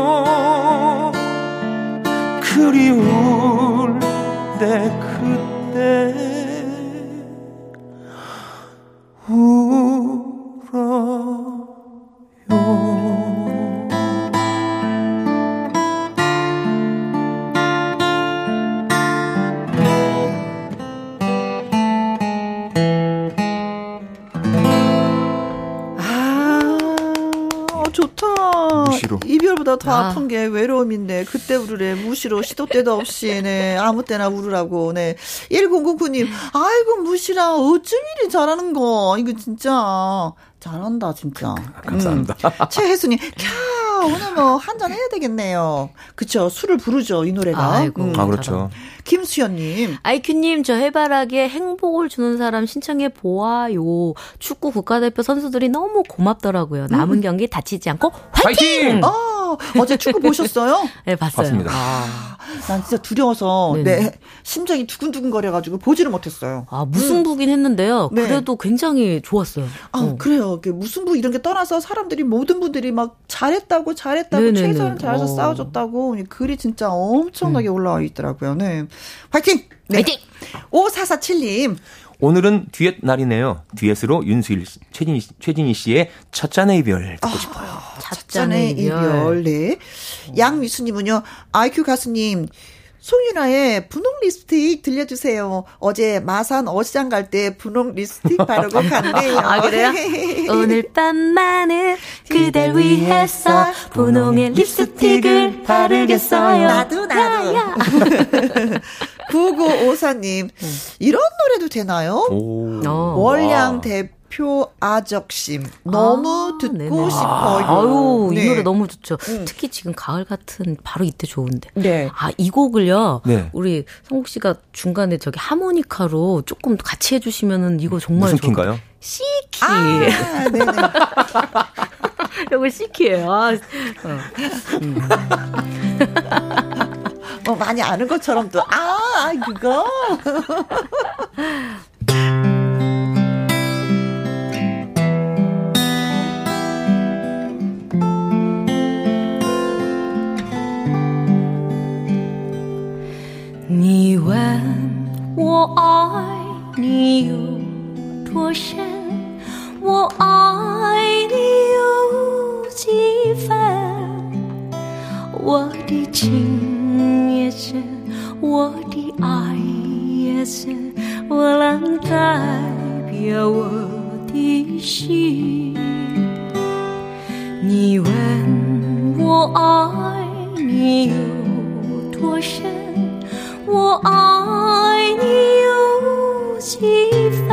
S1: 이별보다 더 아. 픈 게 외로움인데 그때 울으래 무시로 시도 때도 없이 네 아무 때나 울으라고 네 1009님 아이고 무시라 어쩜 이리 잘하는 거 이거 진짜 잘한다 진짜.
S9: 감사합니다.
S1: 음. 최혜수님 캬 오늘 뭐 한잔 해야 되겠네요. 그쵸 술을 부르죠 이 노래가.
S9: 아이고, 음. 아 그렇죠.
S1: 김수현님.
S4: 아이큐님, 저 해바라기에 행복을 주는 사람 신청해 보아요. 축구 국가대표 선수들이 너무 고맙더라고요. 남은 음. 경기 다치지 않고 화이팅! 화이팅!
S1: 아, 어제 축구 보셨어요? [laughs]
S4: 네, 봤어요.
S9: 봤습니다. 아,
S1: 난 진짜 두려워서 네네. 네 심장이 두근두근 거려가지고 보지를 못했어요.
S4: 아 무승부긴 했는데요. 네. 그래도 굉장히 좋았어요.
S1: 아 어. 그래요. 무승부 이런 게 떠나서 사람들이 모든 분들이 막 잘했다고 잘했다고 네네네. 최선을 다해서 어. 싸워줬다고 글이 진짜 엄청나게 음. 올라와 있더라고요. 네. 화이팅!
S4: 네. 화이팅!
S1: 5447님.
S5: 오늘은 듀엣 날이네요. 듀엣으로 윤수일, 최진희, 최진희 씨의 첫잔의 이별 듣고 아, 싶어요.
S1: 첫잔의 이별. 네. 양미수님은요, 아이큐 가수님, 송윤아의 분홍 립스틱 들려주세요. 어제 마산 어시장 갈 때 분홍 립스틱 바르고 [laughs] 갔네요.
S10: 아, 그래요? [laughs] 오늘 밤만은 그댈 위해서 분홍의 립스틱을 바르겠어요.
S1: 나도, 나도. 9954님, [laughs] 이런 노래도 되나요? 오. 월량 대 표표 아적심 너무 아, 듣고 네네. 싶어요.
S10: 아유 네. 이 노래 너무 좋죠. 음. 특히 지금 가을 같은 바로 이때 좋은데. 네. 아이 곡을요. 네. 우리 성국 씨가 중간에 저기 하모니카로 조금 같이 해주시면은 이거 정말
S5: 무슨 키인가요?
S10: C키. 아, 네네. [laughs] 이거 C키예요. 아, 어. 음.
S1: 뭐 많이 아는 것처럼 또 아 그거. [laughs]
S4: 你问我爱你有多深，我爱你有几分？我的情也深，我的爱也深，我能代表我的心。你问我爱你有多深？我爱你有几分？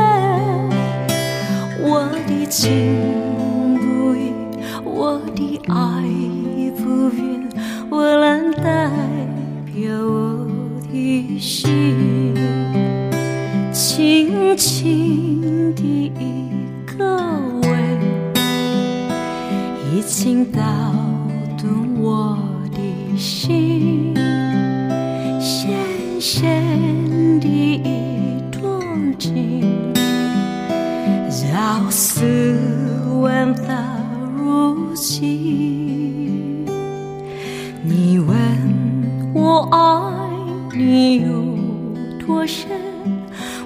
S4: 我的情不移，我的爱不变，我能代表我的心，轻轻的一个吻，已经打动我的心。深的一段情，朝思晚到如今。你问我爱你有多深，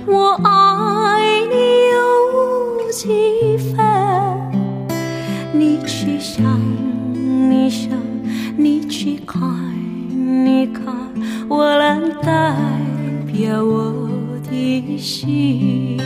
S4: 我爱你有几分？你去想，你想，你去看，你看。我能代表我的心。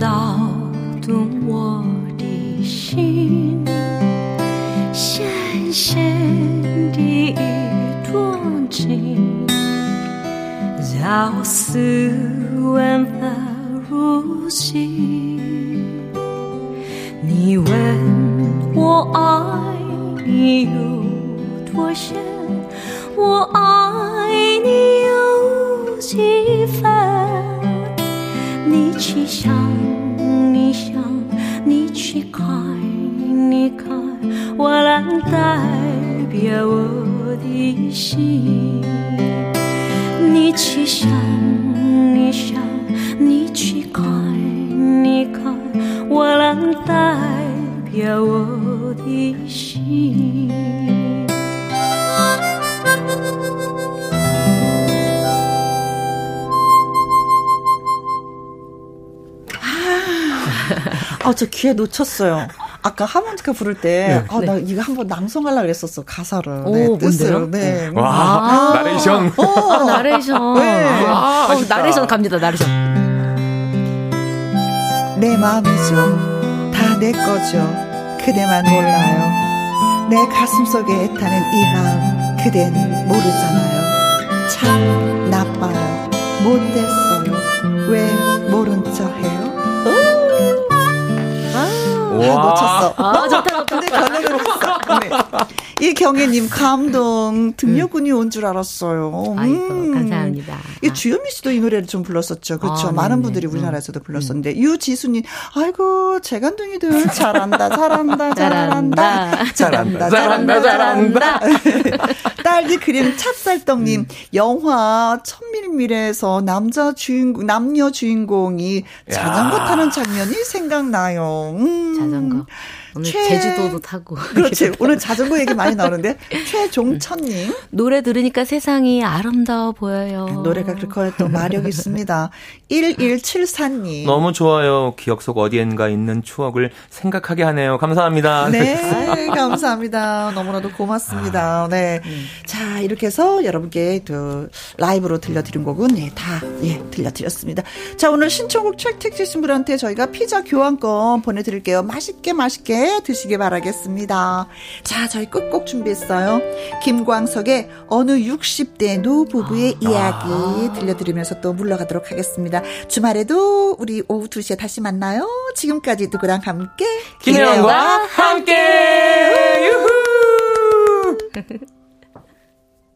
S4: 打动我的心，深深的一段情，朝思晚到如今。你问我爱你有多深，我爱你有几分？你去想。我来代表我的心，你去想，你想，你去看，你看，我来代表我
S1: 아, 저 기회 놓쳤어요 아까 하모니카 부를 때, 네. 아, 나 이거 한번 낭송하려고 그랬었어, 가사를. 네, 오, 뜻을. 네.
S5: 와, 아~ 나레이션.
S10: 어, 아, 나레이션. 네. 아, 어, 나레이션 갑니다, 나레이션.
S1: 내 마음이죠. 다 내 거죠. 그대만 몰라요. 내 가슴 속에 애타는 이 마음, 그댄 모르잖아요. 참 나빠요. 못됐어요. 왜 모른 척 해요? 아, 놓쳤어.
S10: 아, 좋다, 좋다.
S1: 근데 했어. 네. 이경혜님 감동 등려군이 온 줄 알았어요.
S4: 음. 아이고 감사합니다.
S1: 이 주현미 씨도 이 노래를 좀 불렀었죠. 그렇죠. 아, 많은 분들이 우리나라에서도 불렀었는데 음. 유지수님 아이고 재간둥이들 [laughs] 잘한다 잘한다 잘한다 잘한다 잘한다 잘한다 딸기 크림 찹쌀떡님 음. 영화 천밀밀에서 남자 주인공 남녀 주인공이 자전거 타는 장면이 생각나요.
S4: 음. 자전거. 오늘 최... 제주도도 타고. [laughs]
S1: 그렇지. 오늘 자전거 얘기 많이 나오는데 최종천님
S4: 노래 들으니까 세상이 아름다워 보여요.
S1: 노래가 그렇게 또 마력 있습니다. [laughs] 1174님
S5: 너무 좋아요. 기억 속 어디엔가 있는 추억을 생각하게 하네요. 감사합니다.
S1: 네, 감사합니다. 너무나도 고맙습니다. 네. 자, 이렇게 해서 여러분께 또 라이브로 들려드린 곡은 네, 다 예, 들려드렸습니다. 자, 오늘 신청곡 책택 주신 분한테 저희가 피자 교환권 보내드릴게요. 맛있게 맛있게 드시길 바라겠습니다. 자, 저희 끝곡 준비했어요. 김광석의 어느 60대 노부부의 아, 이야기 들려드리면서 또 물러가도록 하겠습니다. 주말에도 우리 오후 2시에 다시 만나요. 지금까지 누구랑 함께
S11: 김혜영과 함께. 유후! [laughs]